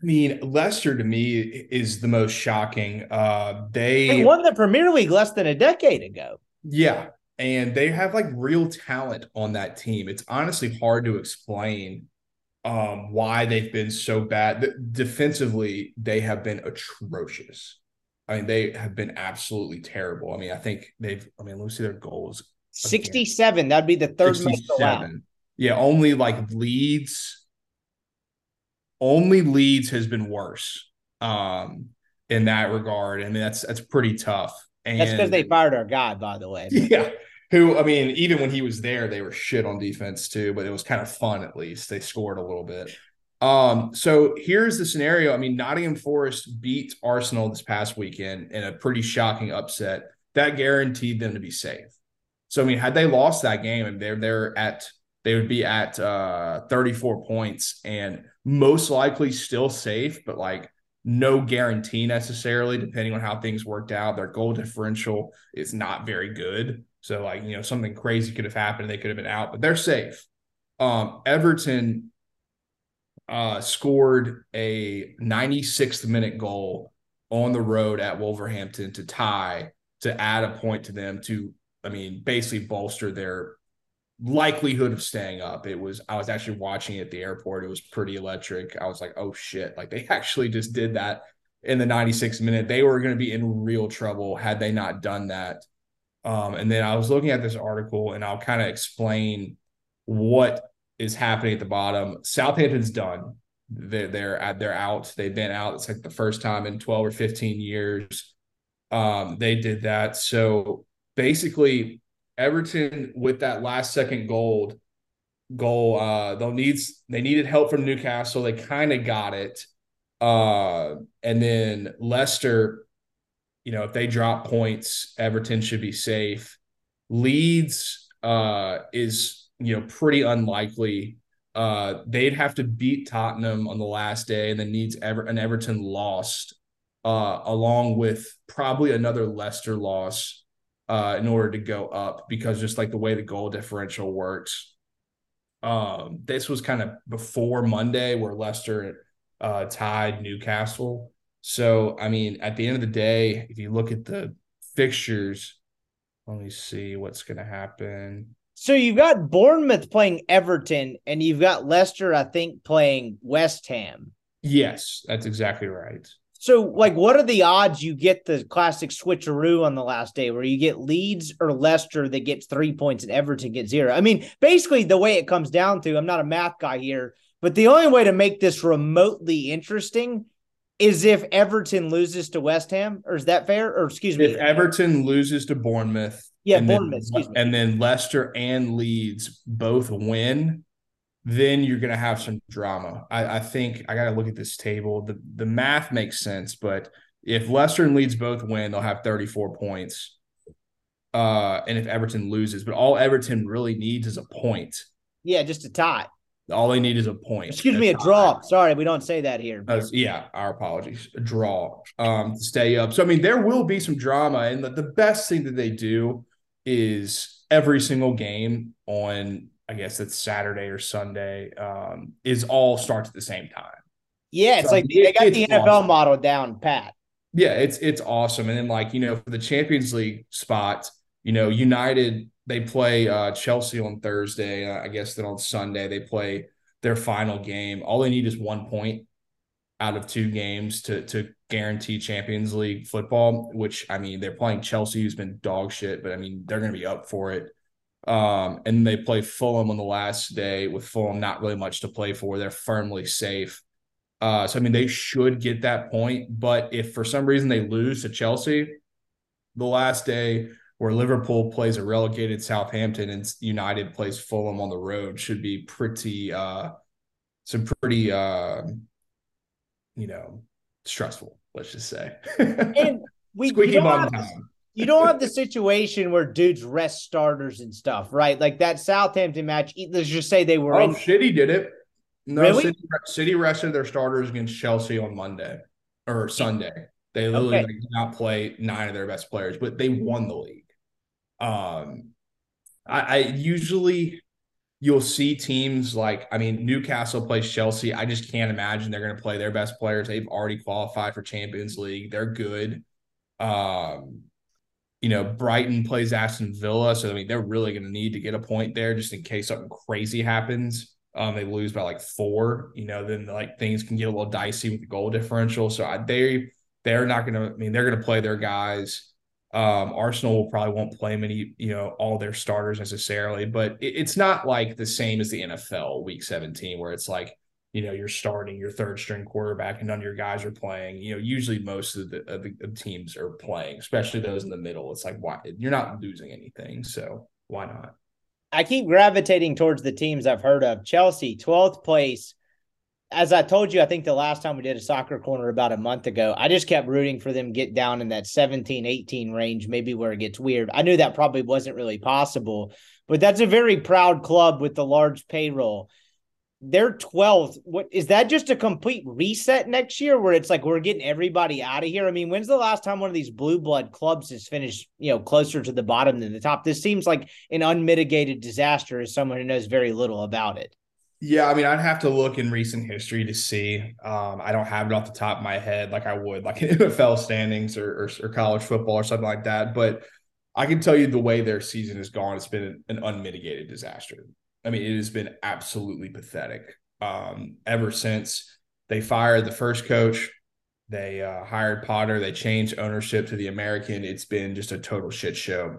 I mean, Leicester to me is the most shocking. Uh, they,
They won the Premier League less than a decade ago.
yeah, and they have like real talent on that team. It's honestly hard to explain um, why they've been so bad. D- defensively, they have been atrocious. I mean, they have been absolutely terrible. I mean, I think they've. I mean, let me see their goals.
67. That'd be the third most allowed.
67. Yeah, only like Leeds. Only Leeds has been worse um, in that regard. I mean, that's that's pretty tough. And
That's because they fired our guy, by the way.
yeah. Who I mean, even when he was there, they were shit on defense too, but it was kind of fun at least. They scored a little bit. Um, so here's the scenario. I mean, Nottingham Forest beat Arsenal this past weekend in a pretty shocking upset. That guaranteed them to be safe. So I mean, had they lost that game and they're they're at they would be at uh 34 points and most likely still safe, but like no guarantee necessarily, depending on how things worked out. Their goal differential is not very good. So, like, you know, something crazy could have happened. They could have been out, but they're safe. Um, Everton uh, scored a 96th minute goal on the road at Wolverhampton to tie, to add a point to them to, I mean, basically bolster their likelihood of staying up. It was I was actually watching at the airport. It was pretty electric. I was like, oh shit. Like they actually just did that in the 96 minute. They were going to be in real trouble had they not done that. Um, and then I was looking at this article and I'll kind of explain what is happening at the bottom. Southampton's done. They're they're at they're out. They've been out. It's like the first time in 12 or 15 years. Um, they did that. So basically Everton with that last second goal goal uh they'll needs they needed help from Newcastle. They kind of got it. Uh and then Leicester you know if they drop points Everton should be safe. Leeds uh is you know pretty unlikely. Uh they'd have to beat Tottenham on the last day and then needs ever an Everton lost uh along with probably another Leicester loss uh, in order to go up because just like the way the goal differential works. Um, this was kind of before Monday where Leicester uh, tied Newcastle. So, I mean, at the end of the day, if you look at the fixtures, let me see what's going to happen.
So you've got Bournemouth playing Everton, and you've got Leicester, I think, playing West Ham.
Yes, that's exactly right.
So, like, what are the odds you get the classic switcheroo on the last day where you get Leeds or Leicester that gets three points and Everton gets zero? I mean, basically, the way it comes down to, I'm not a math guy here, but the only way to make this remotely interesting is if Everton loses to West Ham, or is that fair? Or excuse me,
If Everton loses to Bournemouth,
yeah,
and
Bournemouth.
then,
excuse me.
and then Leicester and Leeds both win, then you're going to have some drama. I, I think I got to look at this table. The the math makes sense, but if Leicester and Leeds both win, they'll have 34 points. Uh, and if Everton loses, but all Everton really needs is a point.
yeah, just a tie.
All they need is a point.
Excuse me, a draw. Sorry, we don't say that here.
Uh, yeah, our apologies. A draw um, to stay up. So I mean, there will be some drama, and the, the best thing that they do is every single game on I guess it's Saturday or Sunday um, is all starts at the same time.
Yeah, it's
So
like they got the NFL
awesome.
model down pat.
Yeah, it's it's awesome. And then like you know for the Champions League spot, you know United they play uh, Chelsea on Thursday. Uh, I guess then on Sunday they play their final game. All they need is one point out of two games to to guarantee Champions League football. Which I mean they're playing Chelsea, who's been dog shit, but I mean they're going to be up for it. Um, and they play Fulham on the last day with Fulham not really much to play for. They're firmly safe. Uh, so I mean, they should get that point. But if for some reason they lose to Chelsea, the last day where Liverpool plays a relegated Southampton and United plays Fulham on the road should be pretty, uh, some pretty, uh, you know, stressful. Let's just say.
And we
Squeaky
don't,
bum
have,
time.
You don't have the situation where dudes rest starters and stuff, right? Like that Southampton match. Let's just say they were
Oh,
in.
City did it. No,
Really?
City, City rested their starters against Chelsea on Monday or Sunday. They literally
Okay.
like, did not play nine of their best players, but they won the league. Um, I, I usually you'll see teams like I mean Newcastle plays Chelsea. I just can't imagine they're going to play their best players. They've already qualified for Champions League. They're good. Um, you know, Brighton plays Aston Villa, so I mean they're really going to need to get a point there just in case something crazy happens. Um, they lose by like four. You know, then like things can get a little dicey with the goal differential. So I, they they're not going to. I mean, they're going to play their guys. Um, Arsenal will probably won't play many, you know, all their starters necessarily, but it, it's not like the same as the NFL Week 17, where it's like, you know, you're starting your third string quarterback and none of your guys are playing. You know, usually most of the, of the teams are playing, especially those in the middle. It's like, why you're not losing anything, so why not?
I keep gravitating towards the teams I've heard of. Chelsea, 12th place. As I told you, I think the last time we did a soccer corner about a month ago, I just kept rooting for them get down in that 17, 18 range, maybe where it gets weird. I knew that probably wasn't really possible, but that's a very proud club with the large payroll. They're 12th. What is that just a complete reset next year where it's like we're getting everybody out of here? I mean, when's the last time one of these blue blood clubs has finished, you know, closer to the bottom than the top? This seems like an unmitigated disaster as someone who knows very little about it.
Yeah, I mean, I'd have to look in recent history to see. Um, I don't have it off the top of my head like I would like NFL standings or, or, or college football or something like that. But I can tell you the way their season has gone, it's been an unmitigated disaster. I mean, it has been absolutely pathetic. Um, ever since they fired the first coach, they uh, hired Potter, they changed ownership to the American. It's been just a total shit show.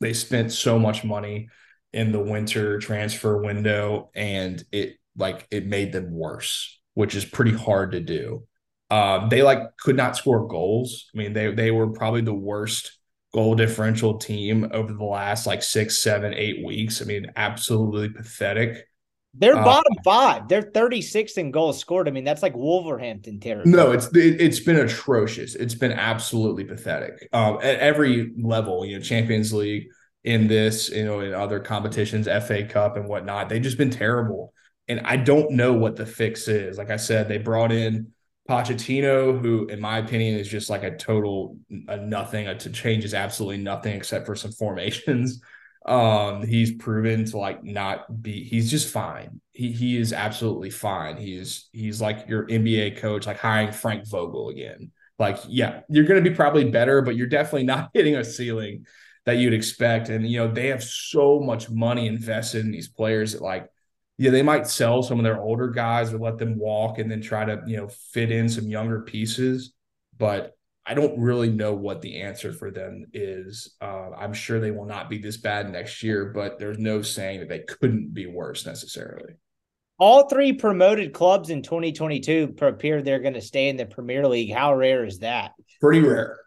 They spent so much money in the winter transfer window and it like it made them worse which is pretty hard to do um they like could not score goals i mean they they were probably the worst goal differential team over the last like six seven eight weeks i mean absolutely pathetic
They're
Uh,
bottom five. They're 36th in goals scored. I mean, that's like Wolverhampton territory.
no it's it, it's been atrocious it's been absolutely pathetic um at every level you know champions league in this you know in other competitions fa cup and whatnot they've just been terrible and i don't know what the fix is like i said they brought in Pochettino, who, in my opinion, is just like a total a nothing. A, to changes absolutely nothing except for some formations. Um, he's proven to like not be. He's just fine. He he is absolutely fine. He's he's like your NBA coach, like hiring Frank Vogel again. Like, yeah, you're going to be probably better, but you're definitely not hitting a ceiling that you'd expect. And you know they have so much money invested in these players that like yeah, they might sell some of their older guys or let them walk and then try to, you know, fit in some younger pieces. But I don't really know what the answer for them is. Uh, I'm sure they will not be this bad next year, but there's no saying that they couldn't be worse necessarily.
All three promoted clubs in 2022 appear they're going to stay in the Premier League. How rare is that?
Pretty rare.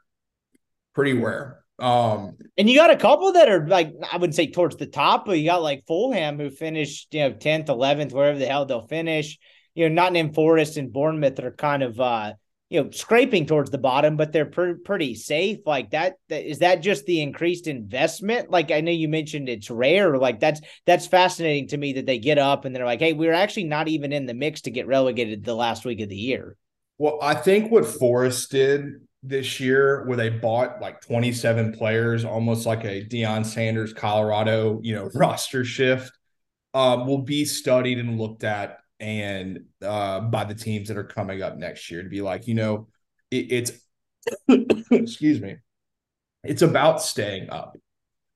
Pretty rare. Um,
and you got a couple that are like I wouldn't say towards the top, but you got like Fulham who finished you know tenth, eleventh, wherever the hell they'll finish. You know, Nottingham Forest and Bournemouth are kind of uh you know scraping towards the bottom, but they're pre- pretty safe. Like that, that is that just the increased investment? Like I know you mentioned it's rare. Like that's that's fascinating to me that they get up and they're like, hey, we're actually not even in the mix to get relegated the last week of the year.
Well, I think what Forest did this year where they bought like 27 players, almost like a Deion Sanders Colorado, you know, roster shift, um, will be studied and looked at and uh, by the teams that are coming up next year to be like, you know, it, it's excuse me, it's about staying up.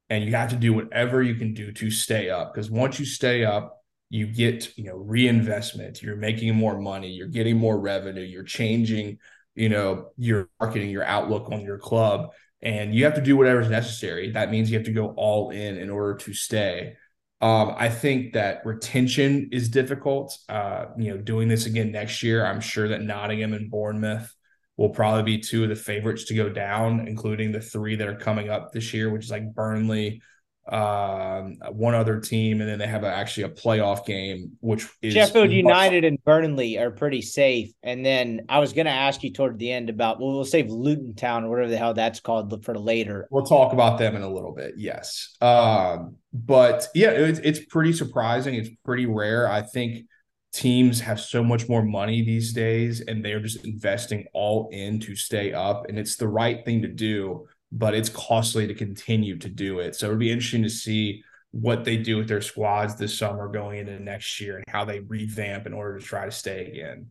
And you have to do whatever you can do to stay up because once you stay up, you get, you know, reinvestment, you're making more money, you're getting more revenue, you're changing you know your marketing your outlook on your club and you have to do whatever is necessary. That means you have to go all in in order to stay. Um, i think that retention is difficult. Uh, you know doing this again next year i'm sure that nottingham and bournemouth will probably be two of the favorites to go down including the three that are coming up this year which is like burnley um, one other team, and then they have a, actually a playoff game, which is
Sheffield United and Burnley are pretty safe. And then I was going to ask you toward the end about well, we'll save Luton Town or whatever the hell that's called for later.
We'll talk about them in a little bit. Yes, um, but yeah, it's it's pretty surprising. It's pretty rare. I think teams have so much more money these days, and they're just investing all in to stay up, and it's the right thing to do but it's costly to continue to do it. So it'd be interesting to see what they do with their squads this summer going into next year and how they revamp in order to try to stay again.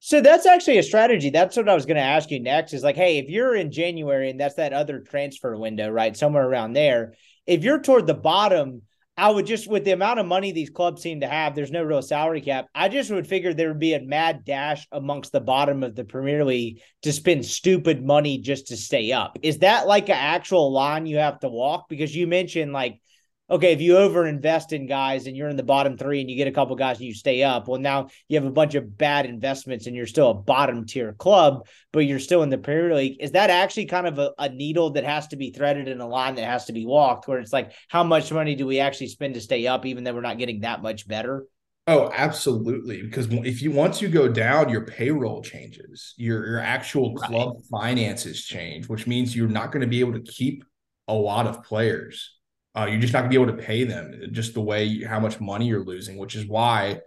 So that's actually a strategy. That's what I was going to ask you next is like, hey, if you're in January and that's that other transfer window, right? Somewhere around there, if you're toward the bottom, I would just with the amount of money these clubs seem to have, there's no real salary cap. I just would figure there would be a mad dash amongst the bottom of the Premier League to spend stupid money just to stay up. Is that like an actual line you have to walk? Because you mentioned like okay, if you overinvest in guys and you're in the bottom three and you get a couple guys and you stay up, well, now you have a bunch of bad investments and you're still a bottom tier club, but you're still in the Premier League. Is that actually kind of a, a needle that has to be threaded in a line that has to be walked where it's like, how much money do we actually spend to stay up, even though we're not getting that much better?
Oh, absolutely. Because if you once you go down, your payroll changes, your your actual club right. finances change, which means you're not going to be able to keep a lot of players uh, you're just not going to be able to pay them just the way you, how much money you're losing, which is why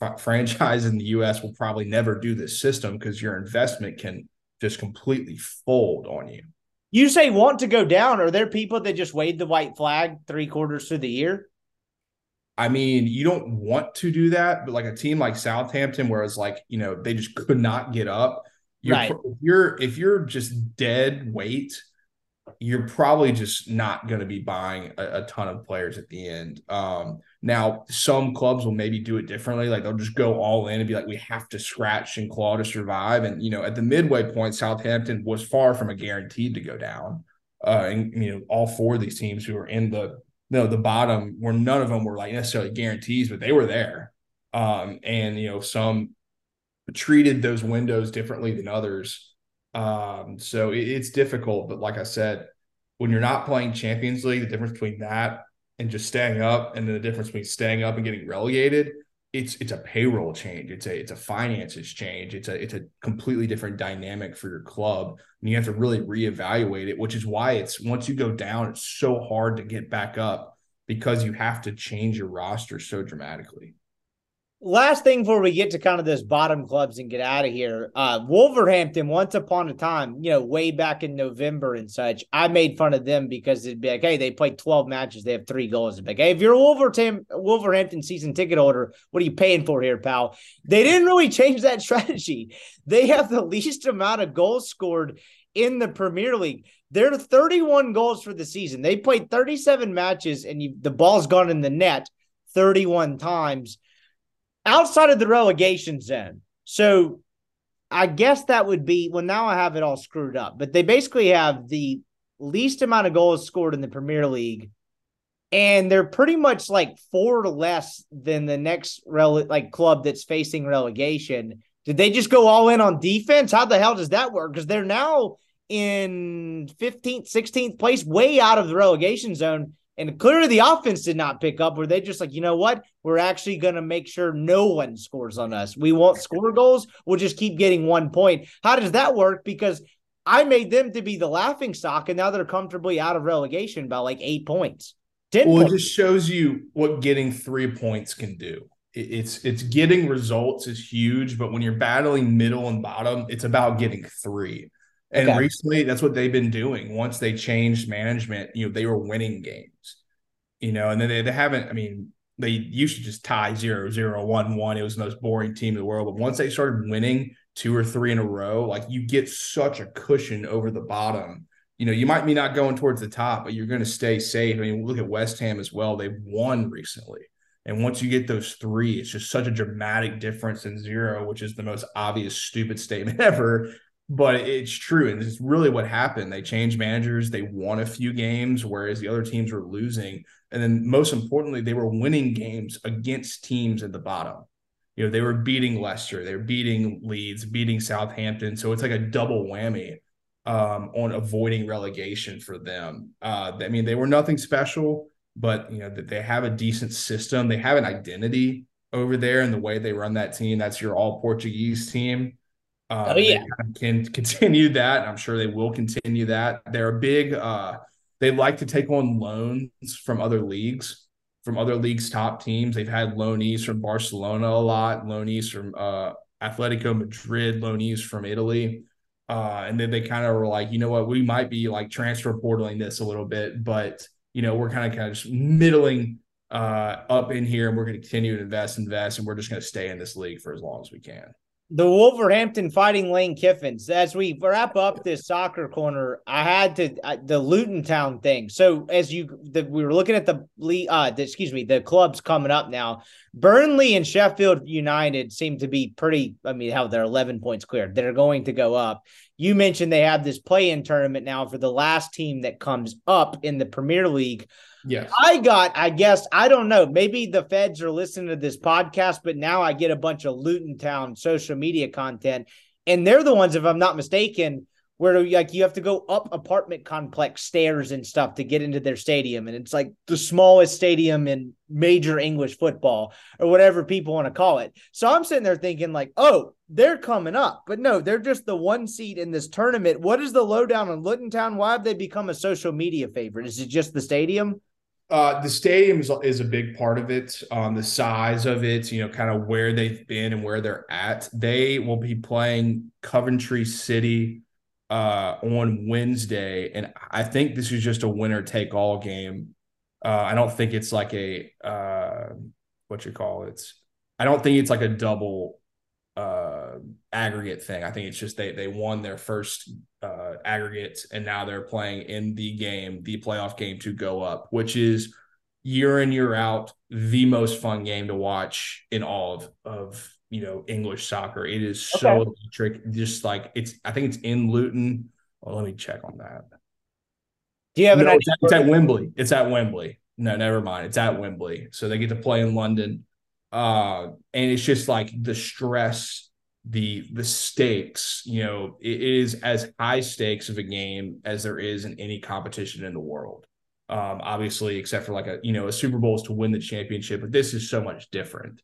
f- franchise in the U.S. will probably never do this system because your investment can just completely fold on you.
You say want to go down. Are there people that just wave the white flag three quarters through the year?
I mean, you don't want to do that, but like a team like Southampton, where it's like you know they just could not get up. You're, right. If you're if you're just dead weight you're probably just not going to be buying a, a, ton of players at the end. Um, now, some clubs will maybe do it differently. Like they'll just go all in and be like, we have to scratch and claw to survive. And, you know, at the midway point, Southampton was far from a guaranteed to go down. Uh, and, you know, all four of these teams who are in the, you know, the bottom where none of them were like necessarily guarantees, but they were there. Um, and, you know, some treated those windows differently than others. Um, so it, it's difficult, but like I said, when you're not playing Champions League, the difference between that and just staying up, and then the difference between staying up and getting relegated, it's it's a payroll change. It's a it's a finances change. It's a it's a completely different dynamic for your club, and you have to really reevaluate it. Which is why it's once you go down, it's so hard to get back up because you have to change your roster so dramatically
last thing before we get to kind of those bottom clubs and get out of here uh wolverhampton once upon a time you know way back in november and such i made fun of them because it'd be like hey they played 12 matches they have three goals. It's like hey if you're a wolverhampton wolverhampton season ticket holder what are you paying for here pal? They didn't really change that strategy. They have the least amount of goals scored in the premier league. They're 31 goals for the season. They played 37 matches and you, the ball's gone in the net 31 times outside of the relegation zone. So I guess that would be well. Now I have it all screwed up, but they basically have the least amount of goals scored in the Premier League, and they're pretty much like four less than the next rele- like club that's facing relegation. Did they just go all in on defense? How the hell does that work? Because they're now in 15th, 16th place, way out of the relegation zone. And clearly the offense did not pick up. Were they just like, you know what? We're actually going to make sure no one scores on us. We won't score goals. We'll just keep getting one point. How does that work? Because I made them to be the laughing stock, and now they're comfortably out of relegation by like eight points. 10
Well,
points.
it just shows you what getting three points can do. It's it's getting results is huge, but when you're battling middle and bottom, it's about getting three. And
Okay.
recently, that's what they've been doing. Once they changed management, you know, they were winning games. You know, and then they, they haven't. I mean, they used to just tie zero, zero, one, one. It was the most boring team in the world. But once they started winning two or three in a row, like you get such a cushion over the bottom. You know, you might be not going towards the top, but you're going to stay safe. I mean, look at West Ham as well. They've won recently. And once you get those three, it's just such a dramatic difference in zero, which is the most obvious, stupid statement ever. But it's true. And this is really what happened. They changed managers. They won a few games, whereas the other teams were losing. And then most importantly, they were winning games against teams at the bottom. You know, they were beating Leicester, they were beating Leeds, beating Southampton. So it's like a double whammy um, on avoiding relegation for them. Uh, I mean, they were nothing special, but you know that they have a decent system. They have an identity over there in the way they run that team. That's your all Portuguese team. Um,
Oh, yeah.
can continue that. I'm sure they will continue that. They're a big. Uh, they like to take on loans from other leagues, from other leagues' top teams. They've had loanees from Barcelona a lot, loanees from uh, Atletico Madrid, loanees from Italy. Uh, and then they kind of were like, you know what, we might be like transfer portaling this a little bit, but you know, we're kind of kind of just middling uh, up in here, and we're going to continue to invest, invest, and we're just going to stay in this league for as long as we can.
The Wolverhampton fighting Lane Kiffins. As we wrap up this soccer corner, I had to uh, the Luton Town thing. So as you the, we were looking at the uh, the, excuse me, the clubs coming up now. Burnley and Sheffield United seem to be pretty. I mean, how they're eleven points clear. They're going to go up. You mentioned they have this play-in tournament now for the last team that comes up in the Premier League.
Yes.
I got, I guess, I don't know. Maybe the feds are listening to this podcast, but now I get a bunch of Luton Town social media content. And they're the ones, if I'm not mistaken, where like you have to go up apartment complex stairs and stuff to get into their stadium. And it's like the smallest stadium in major English football or whatever people want to call it. So I'm sitting there thinking, like, oh, they're coming up. But no, they're just the one seed in this tournament. What is the lowdown on Luton Town? Why have they become a social media favorite? Is it just the stadium?
Uh, the stadium is, is a big part of it. Um, the size of it, you know, kind of where they've been and where they're at. They will be playing Coventry City uh, on Wednesday, and I think this is just a winner take all game. Uh, I don't think it's like a uh, what you call it. I don't think it's like a double uh, aggregate thing. I think it's just they they won their first uh, aggregate, and now they're playing in the game, the playoff game to go up, which is year in year out the most fun game to watch in all of of you know English soccer. It is so electric. Just like it's, I think it's in Luton. Well, let me check on that.
Do you have an idea?
it's, at, it's at Wembley. It's at Wembley. No, never mind. It's at Wembley. So they get to play in London. Uh, and it's just like the stress, the the stakes, you know, it is as high stakes of a game as there is in any competition in the world. Um, obviously, except for like a you know, a Super Bowl is to win the championship, but this is so much different.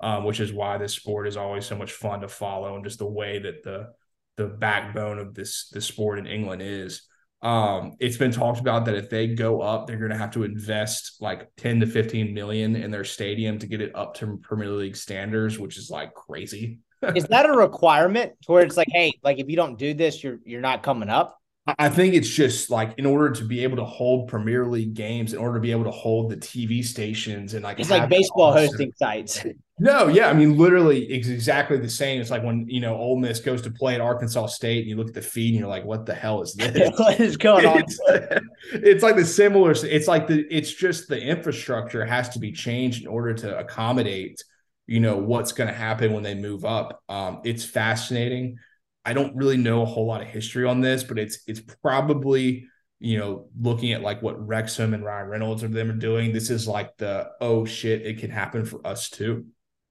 Um, which is why this sport is always so much fun to follow and just the way that the the backbone of this this sport in England is. Um, it's been talked about that if they go up, they're going to have to invest like 10 to 15 million in their stadium to get it up to Premier League standards, which is like crazy.
Is that a requirement to where it's like, hey, like if you don't do this, you're you're not coming up?
I- I think it's just like in order to be able to hold Premier League games, in order to be able to hold the TV stations and like
It's like baseball
awesome-
hosting sites.
No, yeah, I mean literally it's exactly the same. It's like when you know Ole Miss goes to play at Arkansas State and you look at the feed and you're like, what the hell is this?
what is going on?
it's, it's like the similar it's like the it's just the infrastructure has to be changed in order to accommodate you know, what's going to happen when they move up. Um, it's fascinating. I don't really know a whole lot of history on this, but it's it's probably you know looking at like what Wrexham and Ryan Reynolds of them are doing. This is like the oh shit, it can happen for us too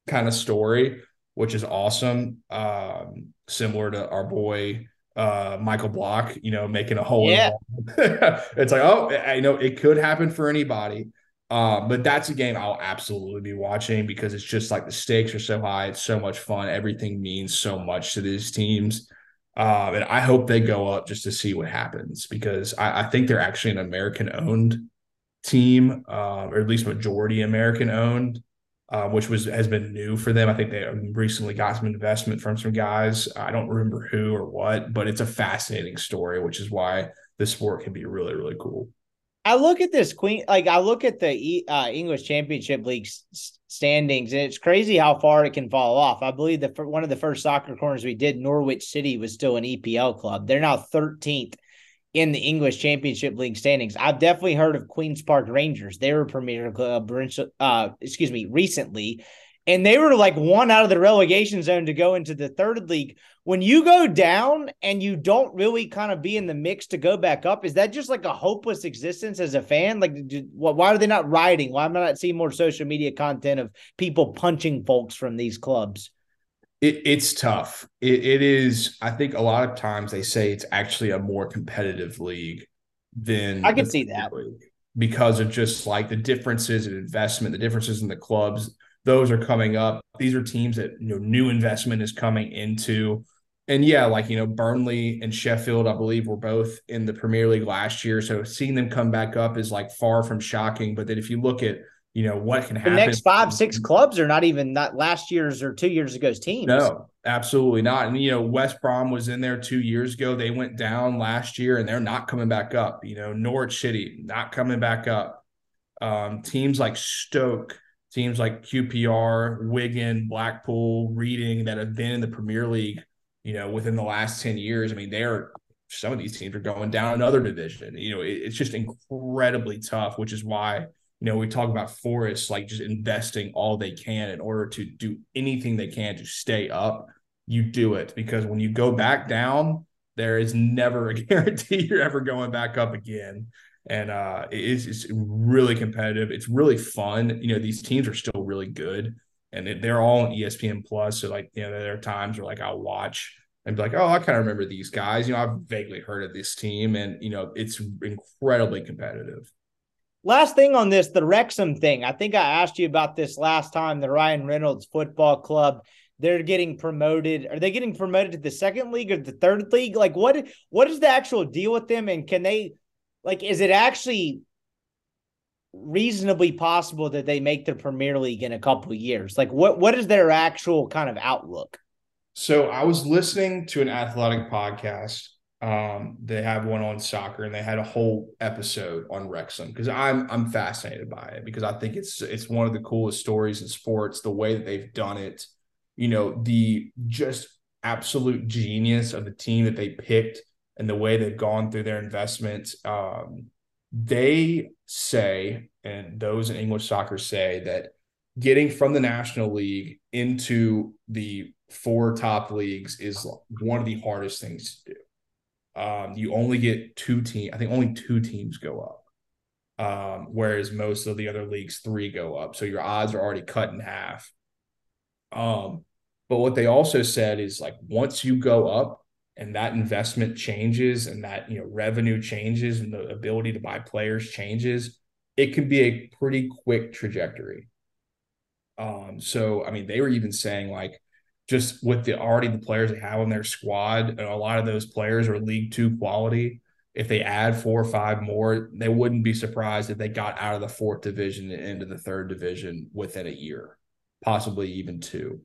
kind of story, which is awesome. Um, similar to our boy uh, Michael Block, you know, making a hole.
Yeah.
it's like, oh, I know it could happen for anybody. Uh, but that's a game I'll absolutely be watching because it's just like the stakes are so high. It's so much fun. Everything means so much to these teams. Um, and I hope they go up just to see what happens because I, I think they're actually an American owned team, uh, or at least majority American owned uh, which was has been new for them. I think they recently got some investment from some guys. I don't remember who or what, but it's a fascinating story, which is why the sport can be really really cool.
I look at this queen, like I look at the uh, English Championship League standings, and it's crazy how far it can fall off. I believe that one of the first soccer corners we did, Norwich City, was still an EPL club. They're now 13th in the English Championship League standings. I've definitely heard of Queens Park Rangers. They were Premier Club, uh, excuse me, recently, and they were like one out of the relegation zone to go into the third league. When you go down and you don't really kind of be in the mix to go back up, is that just like a hopeless existence as a fan? Like, why are they not riding? Why am I not seeing more social media content of people punching folks from these clubs?
It, it's tough. It, it is. I think a lot of times they say it's actually a more competitive league than
I can see that
because of just like the differences in investment, the differences in the clubs. Those are coming up. These are teams that you know new investment is coming into. And yeah, like you know, Burnley and Sheffield, I believe, were both in the Premier League last year. So seeing them come back up is like far from shocking. But then if you look at you know what can happen.
The next five, six clubs are not even not last year's or two years ago's teams.
No, absolutely not. And you know, West Brom was in there two years ago. They went down last year, and they're not coming back up. You know, Norwich City not coming back up. Um, teams like Stoke, teams like QPR, Wigan, Blackpool, Reading that have been in the Premier League. You know, within the last ten years. I mean, they're some of these teams are going down another division. You know, it, it's just incredibly tough, which is why you know, we talk about Forest like just investing all they can in order to do anything they can to stay up. You do it because when you go back down, there is never a guarantee you're ever going back up again. And uh, it's, it's really competitive. It's really fun. You know, these teams are still really good, and they're all on ESPN Plus. So, like, you know, there are times where like I'll watch and be like, oh, I kind of remember these guys. You know, I've vaguely heard of this team, and you know, it's incredibly competitive.
Last thing on this, the Wrexham thing. I think I asked you about this last time. The Ryan Reynolds Football Club. They're getting promoted. Are they getting promoted to the second league or the third league? Like, what? What is the actual deal with them? And can they, like, is it actually reasonably possible that they make the Premier League in a couple years? Like, what? What is their actual kind of outlook?
So I was listening to an athletic podcast um, they have one on soccer, and they had a whole episode on Wrexham because I'm I'm fascinated by it because I think it's it's one of the coolest stories in sports. The way that they've done it, you know, the just absolute genius of the team that they picked and the way they've gone through their investment. Um, they say, and those in English soccer say that getting from the National League into the four top leagues is one of the hardest things to do um, you only get two teams. I think only two teams go up. Um, whereas most of the other leagues, three go up. So your odds are already cut in half. Um, but what they also said is like once you go up and that investment changes and that you know revenue changes and the ability to buy players changes, it can be a pretty quick trajectory. Um, so I mean, they were even saying like just with the already the players they have on their squad, and a lot of those players are League Two quality. If they add four or five more, they wouldn't be surprised if they got out of the fourth division and into the third division within a year, possibly even two.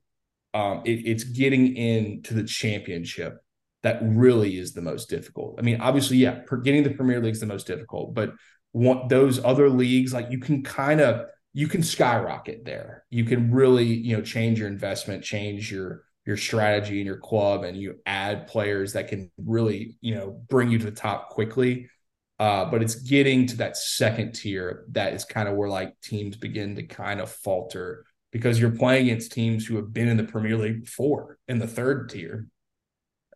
Um, it, it's getting into the championship that really is the most difficult. I mean, obviously, yeah, getting the Premier League is the most difficult, but those other leagues, like you can kind of you can skyrocket there. You can really, you know, change your investment, change your your strategy in your club, and you add players that can really, you know, bring you to the top quickly. Uh, but it's getting to that second tier that is kind of where like teams begin to kind of falter because you're playing against teams who have been in the Premier League before in the third tier.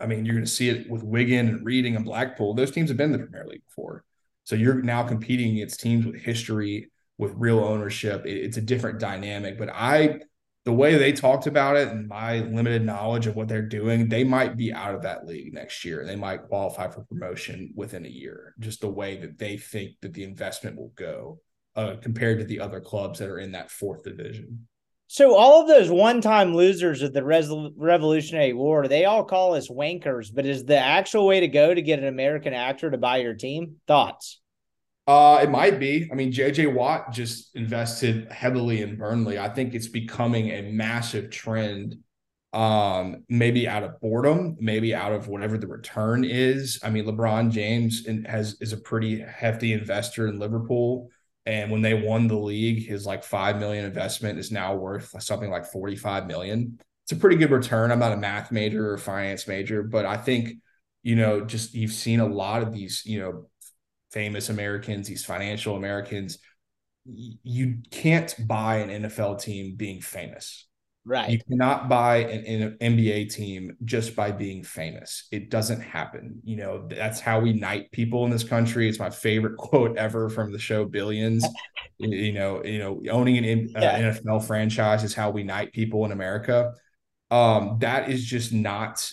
I mean, you're going to see it with Wigan and Reading and Blackpool. Those teams have been in the Premier League before. So you're now competing against teams with history, with real ownership. It's a different dynamic. But I, the way they talked about it and my limited knowledge of what they're doing, they might be out of that league next year. They might qualify for promotion within a year, just the way that they think that the investment will go uh, compared to the other clubs that are in that fourth division.
So all of those one-time losers of the Revolutionary War, they all call us wankers. But is the actual way to go to get an American actor to buy your team? Thoughts?
Uh, it might be. I mean, JJ Watt just invested heavily in Burnley. I think it's becoming a massive trend. Um, maybe out of boredom, maybe out of whatever the return is. I mean, LeBron James has is a pretty hefty investor in Liverpool. And when they won the league, his like five million investment is now worth something like 45 million. It's a pretty good return. I'm not a math major or finance major, but I think, you know, just you've seen a lot of these, you know, famous Americans, these financial Americans. You can't buy an NFL team being famous.
Right.
You cannot buy an, an, NBA team just by being famous. It doesn't happen. You know, that's how we knight people in this country. It's my favorite quote ever from the show Billions. you know, you know, owning an uh, yeah. NFL franchise is how we knight people in America. Um, that is just not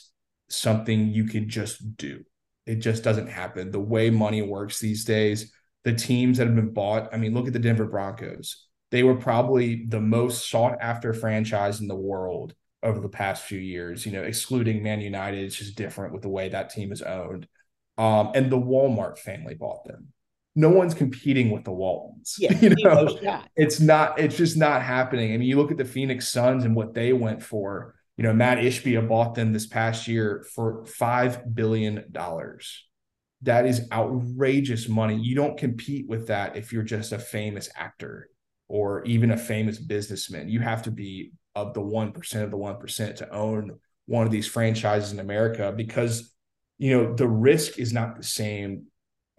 something you can just do. It just doesn't happen. The way money works these days, the teams that have been bought, I mean, look at the Denver Broncos they were probably the most sought after franchise in the world over the past few years, you know, excluding Man United. It's just different with the way that team is owned. Um, and the Walmart family bought them. No one's competing with the Waltons.
Yeah, you know,
it's not, it's just not happening. I mean, you look at the Phoenix Suns and what they went for. You know, Matt Ishbia bought them this past year for five billion dollars. That is outrageous money. You don't compete with that if you're just a famous actor or even a famous businessman. You have to be of the 1% of the 1% to own one of these franchises in America because you know the risk is not the same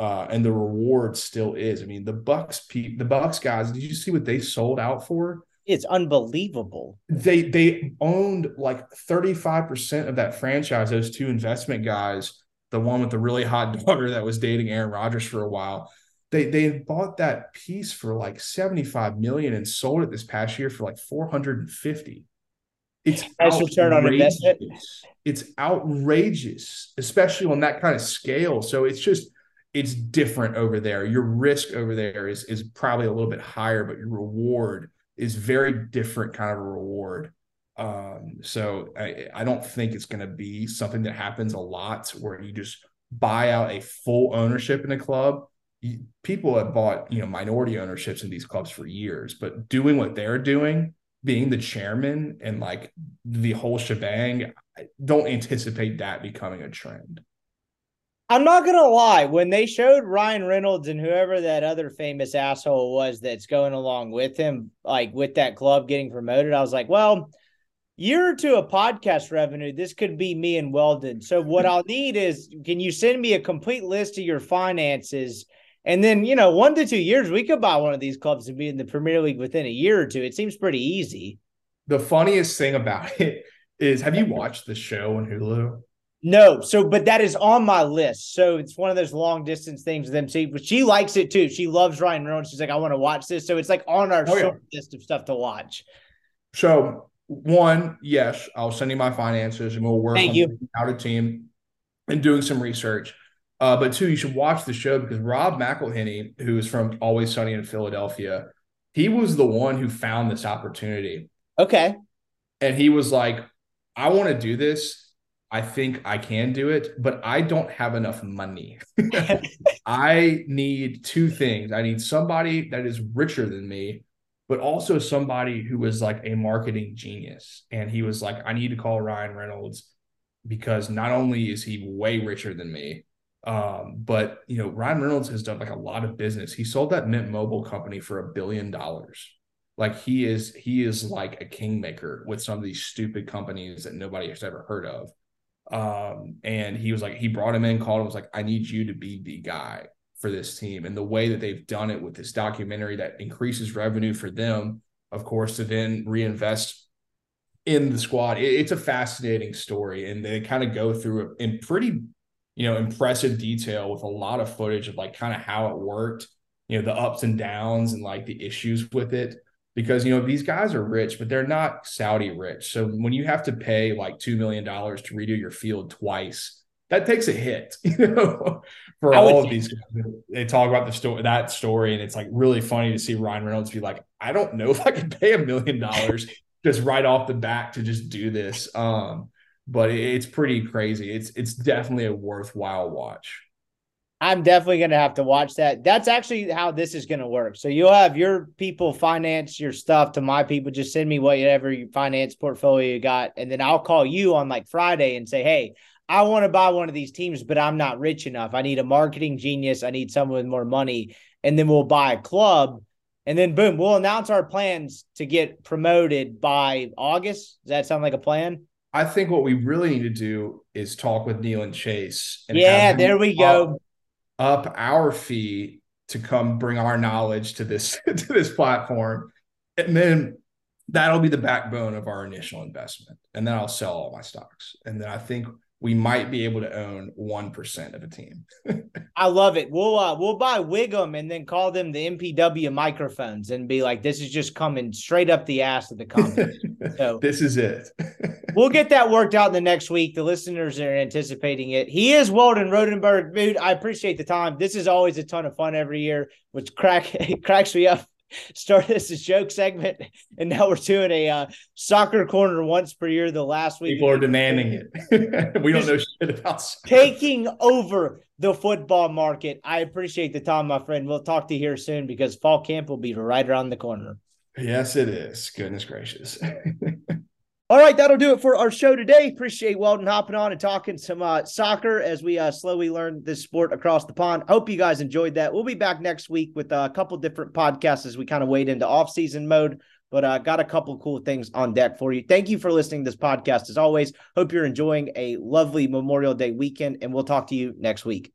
uh, and the reward still is. I mean, the Bucks the Bucks guys, did you see what they sold out for?
It's unbelievable.
They they owned like 35% of that franchise, those two investment guys, the one with the really hot daughter that was dating Aaron Rodgers for a while they they bought that piece for like 75 million and sold it this past year for like 450 it's
nice return on investment?
it's outrageous especially on that kind of scale. So it's just it's different over there. Your risk over there is is probably a little bit higher but your reward is very different kind of a reward. Um so i i don't think it's going to be something that happens a lot where you just buy out a full ownership in a club people have bought you know minority ownerships in these clubs for years but doing what they're doing being the chairman and like the whole shebang I don't anticipate that becoming a trend
i'm not gonna lie when they showed ryan reynolds and whoever that other famous asshole was that's going along with him like with that club getting promoted i was like well year or two of podcast revenue, this could be me and Weldon. So what I'll need is, can you send me a complete list of your finances and then, you know, one to two years, we could buy one of these clubs and be in the Premier League within a year or two. It seems pretty easy.
The funniest thing about it is have you watched the show on Hulu?
No, so but that is on my list. So it's one of those long distance things with MC, but she likes it too. She loves Ryan Reynolds. She's like, I want to watch this. So it's like on our oh, short yeah. list of stuff to watch.
So one, yes, I'll send you my finances and we'll work
Thank
on
you.
out a team and doing some research. Uh, but two, you should watch the show because Rob McElhenney, who is from Always Sunny in Philadelphia, he was the one who found this opportunity.
Okay.
And he was like, I want to do this. I think I can do it, but I don't have enough money. I need two things. I need somebody that is richer than me, but also somebody who is like a marketing genius. And he was like, I need to call Ryan Reynolds because not only is he way richer than me, um, but you know, Ryan Reynolds has done like a lot of business. He sold that Mint Mobile company for a billion dollars. Like he is, he is like a kingmaker with some of these stupid companies that nobody has ever heard of. Um, and he was like, he brought him in, called him, was like, I need you to be the guy for this team. And the way that they've done it with this documentary that increases revenue for them of course, to then reinvest in the squad. It, it's a fascinating story, and they kind of go through it in pretty, you know, impressive detail with a lot of footage of like kind of how it worked, you know, the ups and downs and like the issues with it. Because you know these guys are rich, but they're not Saudi rich. So when you have to pay like two million dollars to redo your field twice, that takes a hit, you know, for all of these guys. They talk about the story, that story, and it's like really funny to see Ryan Reynolds be like, I don't know if I could pay a million dollars just right off the back to just do this. Um, but it's pretty crazy. It's it's definitely a worthwhile watch.
I'm definitely going to have to watch that. That's actually how this is going to work. So you'll have your people finance your stuff to my people. Just send me whatever you finance portfolio you got, and then I'll call you on like Friday and say, "Hey, I want to buy one of these teams, but I'm not rich enough. I need a marketing genius. I need someone with more money, and then we'll buy a club." And then boom, we'll announce our plans to get promoted by August. Does that sound like a plan?
I think what we really need to do is talk with Neil and Chase. And
yeah, there we go.
Up, up our fee to come bring our knowledge to this to this platform, and then that'll be the backbone of our initial investment. And then I'll sell all my stocks, and then I think we might be able to own 1% of a team.
I love it. We'll uh, we'll buy Wigan and then call them the MPW microphones and be like, this is just coming straight up the ass of the comments.
So this is it.
we'll get that worked out in the next week. The listeners are anticipating it. He is Weldon Rotenberg. Dude, I appreciate the time. This is always a ton of fun every year, which crack cracks me up started as a joke segment, and now we're doing a uh, soccer corner once per year. The last week,
people are demanding it. we don't know shit about
soccer. taking over the football market. I appreciate the time, my friend. We'll talk to you here soon because fall camp will be right around the corner.
Yes, it is. Goodness gracious.
All right, that'll do it for our show today. Appreciate Weldon hopping on and talking some uh, soccer as we uh, slowly learn this sport across the pond. Hope you guys enjoyed that. We'll be back next week with a couple different podcasts as we kind of wade into off-season mode. But uh, got a couple cool things on deck for you. Thank you for listening to this podcast as always. Hope you're enjoying a lovely Memorial Day weekend, and we'll talk to you next week.